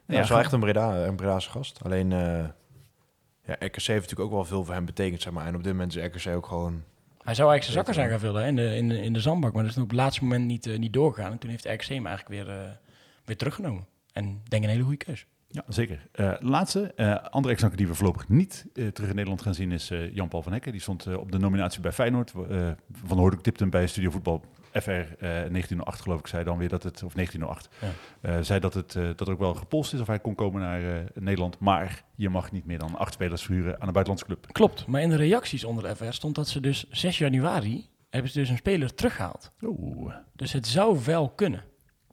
Ja, Ja, is wel echt een, Breda, een Bredaanse gast. Alleen, eh ja, RKC heeft natuurlijk ook wel veel voor hem betekend, zeg maar. En op dit moment is RKC ook gewoon... Hij zou eigenlijk zijn zakken zijn gaan vullen hè, in, de, in, de, in de zandbak, maar dat is op het laatste moment niet, eh, niet doorgegaan. En toen heeft RKC hem eigenlijk weer, eh, weer teruggenomen. En ik denk een hele goede keus. Ja, zeker. Eh, laatste, eh, andere ex die we voorlopig niet eh, terug in Nederland gaan zien is eh, Jan-Paul van Hekken. Die stond op de nominatie bij Feyenoord. Eh, van Hoorn tipte hem bij Studio Voetbal FR eh 1908 geloof ik, zei dan weer dat het, of 1908, Ja. eh, zei dat het eh, dat er ook wel gepolst is of hij kon komen naar eh, Nederland. Maar je mag niet meer dan acht spelers verhuren aan een buitenlandse club. Klopt, maar in de reacties onder de FR stond dat ze dus 6 januari hebben ze dus een speler teruggehaald. Oeh. Dus het zou wel kunnen.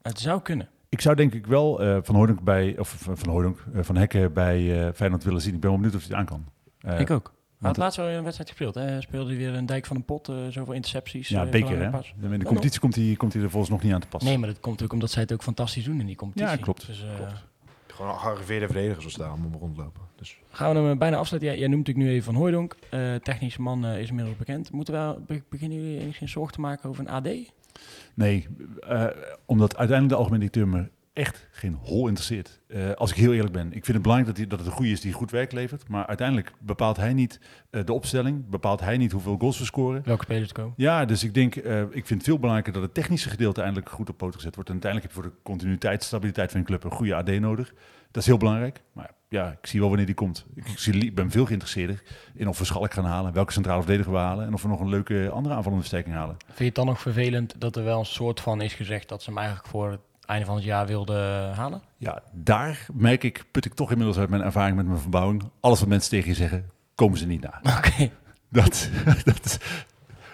Het zou kunnen. Ik zou denk ik wel eh, van Hoorn bij, of van van Hoorn, eh, van Hekken bij eh, Feyenoord willen zien. Ik ben wel benieuwd of hij het aan kan. Eh, ik ook. Hij had laatst al een wedstrijd gespeeld. Hè? Hij speelde weer een dijk van een pot, eh, zoveel intercepties. Ja, eh, beker hè. belangrijke pas. In de competitie komt hij, komt hij er volgens nog niet aan te passen. Nee, maar dat komt ook omdat zij het ook fantastisch doen in die competitie. Ja, klopt. Dus, eh, Klopt. Gewoon gearriveerde verdedigers als daar allemaal rondlopen. Dus Gaan we hem bijna afsluiten. Jij noemt natuurlijk nu even Van Hooijdonk. Eh technische man is inmiddels bekend. Moeten we be- beginnen jullie enigszins zorgen te maken over een AD? Nee, eh, omdat uiteindelijk de algemene directeur me echt geen hol interesseert. Eh, als ik heel eerlijk ben. Ik vind het belangrijk dat, hij, dat het een goede is die goed werk levert. Maar uiteindelijk bepaalt hij niet eh, de opstelling. Bepaalt hij niet hoeveel goals we scoren. Welke spelers komen? Ja, dus ik denk, eh, ik vind het veel belangrijker dat het technische gedeelte eindelijk goed op poten gezet wordt. En uiteindelijk heb je voor de continuïteit, stabiliteit van een club een goede AD nodig. Dat is heel belangrijk. Maar ja, ik zie wel wanneer die komt. Ik, zie, ik ben veel geïnteresseerder in of we Schalk gaan halen, welke centrale verdediger we halen en of we nog een leuke andere aanvallende versterking halen. Vind je het dan nog vervelend dat er wel een soort van is gezegd dat ze hem eigenlijk voor het einde van het jaar wilden halen? Ja, daar merk ik, put ik toch inmiddels uit mijn ervaring met mijn verbouwing. Alles wat mensen tegen je zeggen, komen ze niet na. <laughs> Oké. Dat, dat is,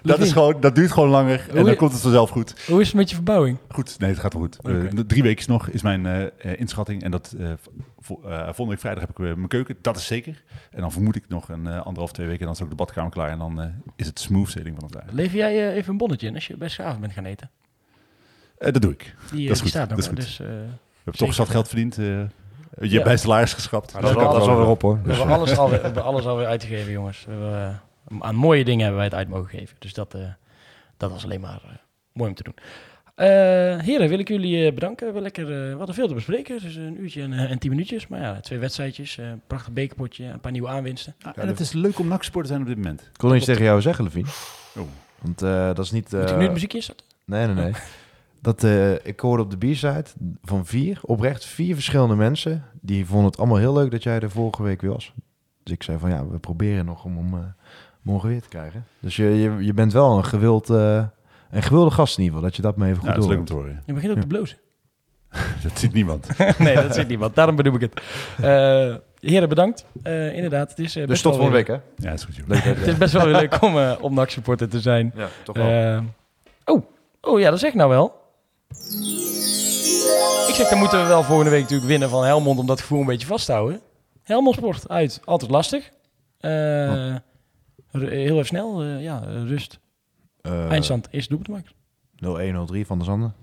Dat, is gewoon, dat duurt gewoon langer en dan komt het vanzelf goed. Hoe is het met je verbouwing? Goed, nee, het gaat wel goed. Eh, Oké. drie weken nog is mijn eh, eh, inschatting. En dat eh, eh, volgende week vrijdag heb ik weer mijn keuken. Dat is zeker. En dan vermoed ik nog een eh, anderhalf, twee weken. En dan is ook de badkamer klaar. En dan eh, is het smooth sailing vanaf daar. Lever jij eh, even een bonnetje in als je bij Schaven bent gaan eten? Eh, dat doe ik. Die, eh, Dat is die goed, staat dat is hè, goed. Dus, eh, We hebben Zeker. toch zat geld verdiend. eh, je Ja. hebt bij salaris geschrapt. Maar dat is wel, dat is wel weer op hoor. we, hebben alles alweer, we hebben alles alweer uitgegeven, jongens. We hebben, aan mooie dingen hebben wij het uit mogen geven. Dus dat, eh, dat was alleen maar mooi om te doen. Eh, heren, wil ik jullie eh, bedanken. We, hebben lekker, eh, we hadden veel te bespreken. Dus een uurtje en, en tien minuutjes. Maar ja, twee wedstrijdjes, eh, een prachtig bekerpotje, een paar nieuwe aanwinsten. Ah, en het is leuk om NAC-supporter te zijn op dit moment. Ik wil nog iets tegen jou zeggen, Levine. Oh. Want eh, dat is niet... Moet ik nu het muziekje? Nee, nee, nee. <laughs> Dat, eh, ik hoorde op de B-side van vier, oprecht vier verschillende mensen. Die vonden het allemaal heel leuk dat jij er vorige week weer was. Dus ik zei van ja, we proberen nog om hem eh, morgen weer te krijgen. Dus je, je, je bent wel een gewild, eh, een gewilde gast in ieder geval. Dat je dat me even goed Ja, dat is door. leuk om te horen. Je begint ook te blozen. <laughs> Dat ziet niemand. <laughs> nee, dat zit niemand. Daarom bedoel ik het. Eh, heren, bedankt. Eh, inderdaad, het is, Dus tot volgende week hè? Ja, is goed. Leuk Het is best wel weer leuk om, eh om NAC-supporter te zijn. Ja, toch wel. Oh, oh ja, dat zeg ik nou wel. Ik zeg, dan moeten we wel volgende week natuurlijk winnen van Helmond om dat gevoel een beetje vast te houden. Helmond Sport uit, altijd lastig. Eh, ru- heel even snel, eh, ja, rust. Eh, Eindstand, eerste doelpunt maken. 0103 van de Zanden.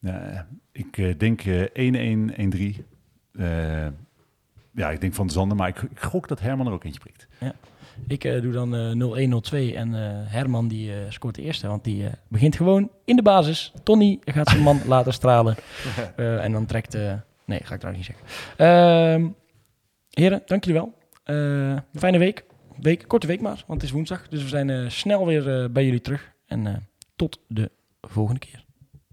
Ja, ik denk eh 1-1, 1-3. Eh, ja, ik denk van de Zander, maar ik, ik gok dat Herman er ook eentje prikt. Ik eh, doe dan eh 0-1-0-2 en eh, Herman die eh, scoort de eerste, want die eh, begint gewoon in de basis. Tony gaat zijn man <laughs> laten stralen <laughs> Eh, en dan trekt... eh, nee, ga ik trouwens niet zeggen. Ehm, heren, dank jullie wel. Eh, fijne week. week. Korte week maar, want het is woensdag. Dus we zijn eh, snel weer eh, bij jullie terug. En eh, tot de volgende keer.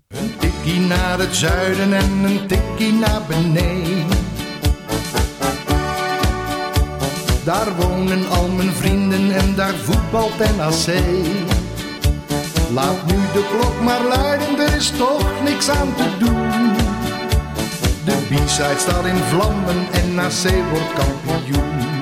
Een tikkie naar het zuiden en een tikkie naar beneden. Daar wonen al mijn vrienden en daar voetbalt NAC. Laat nu de klok maar luiden, er is toch niks aan te doen. De B-side staat in vlammen en NAC wordt kampioen.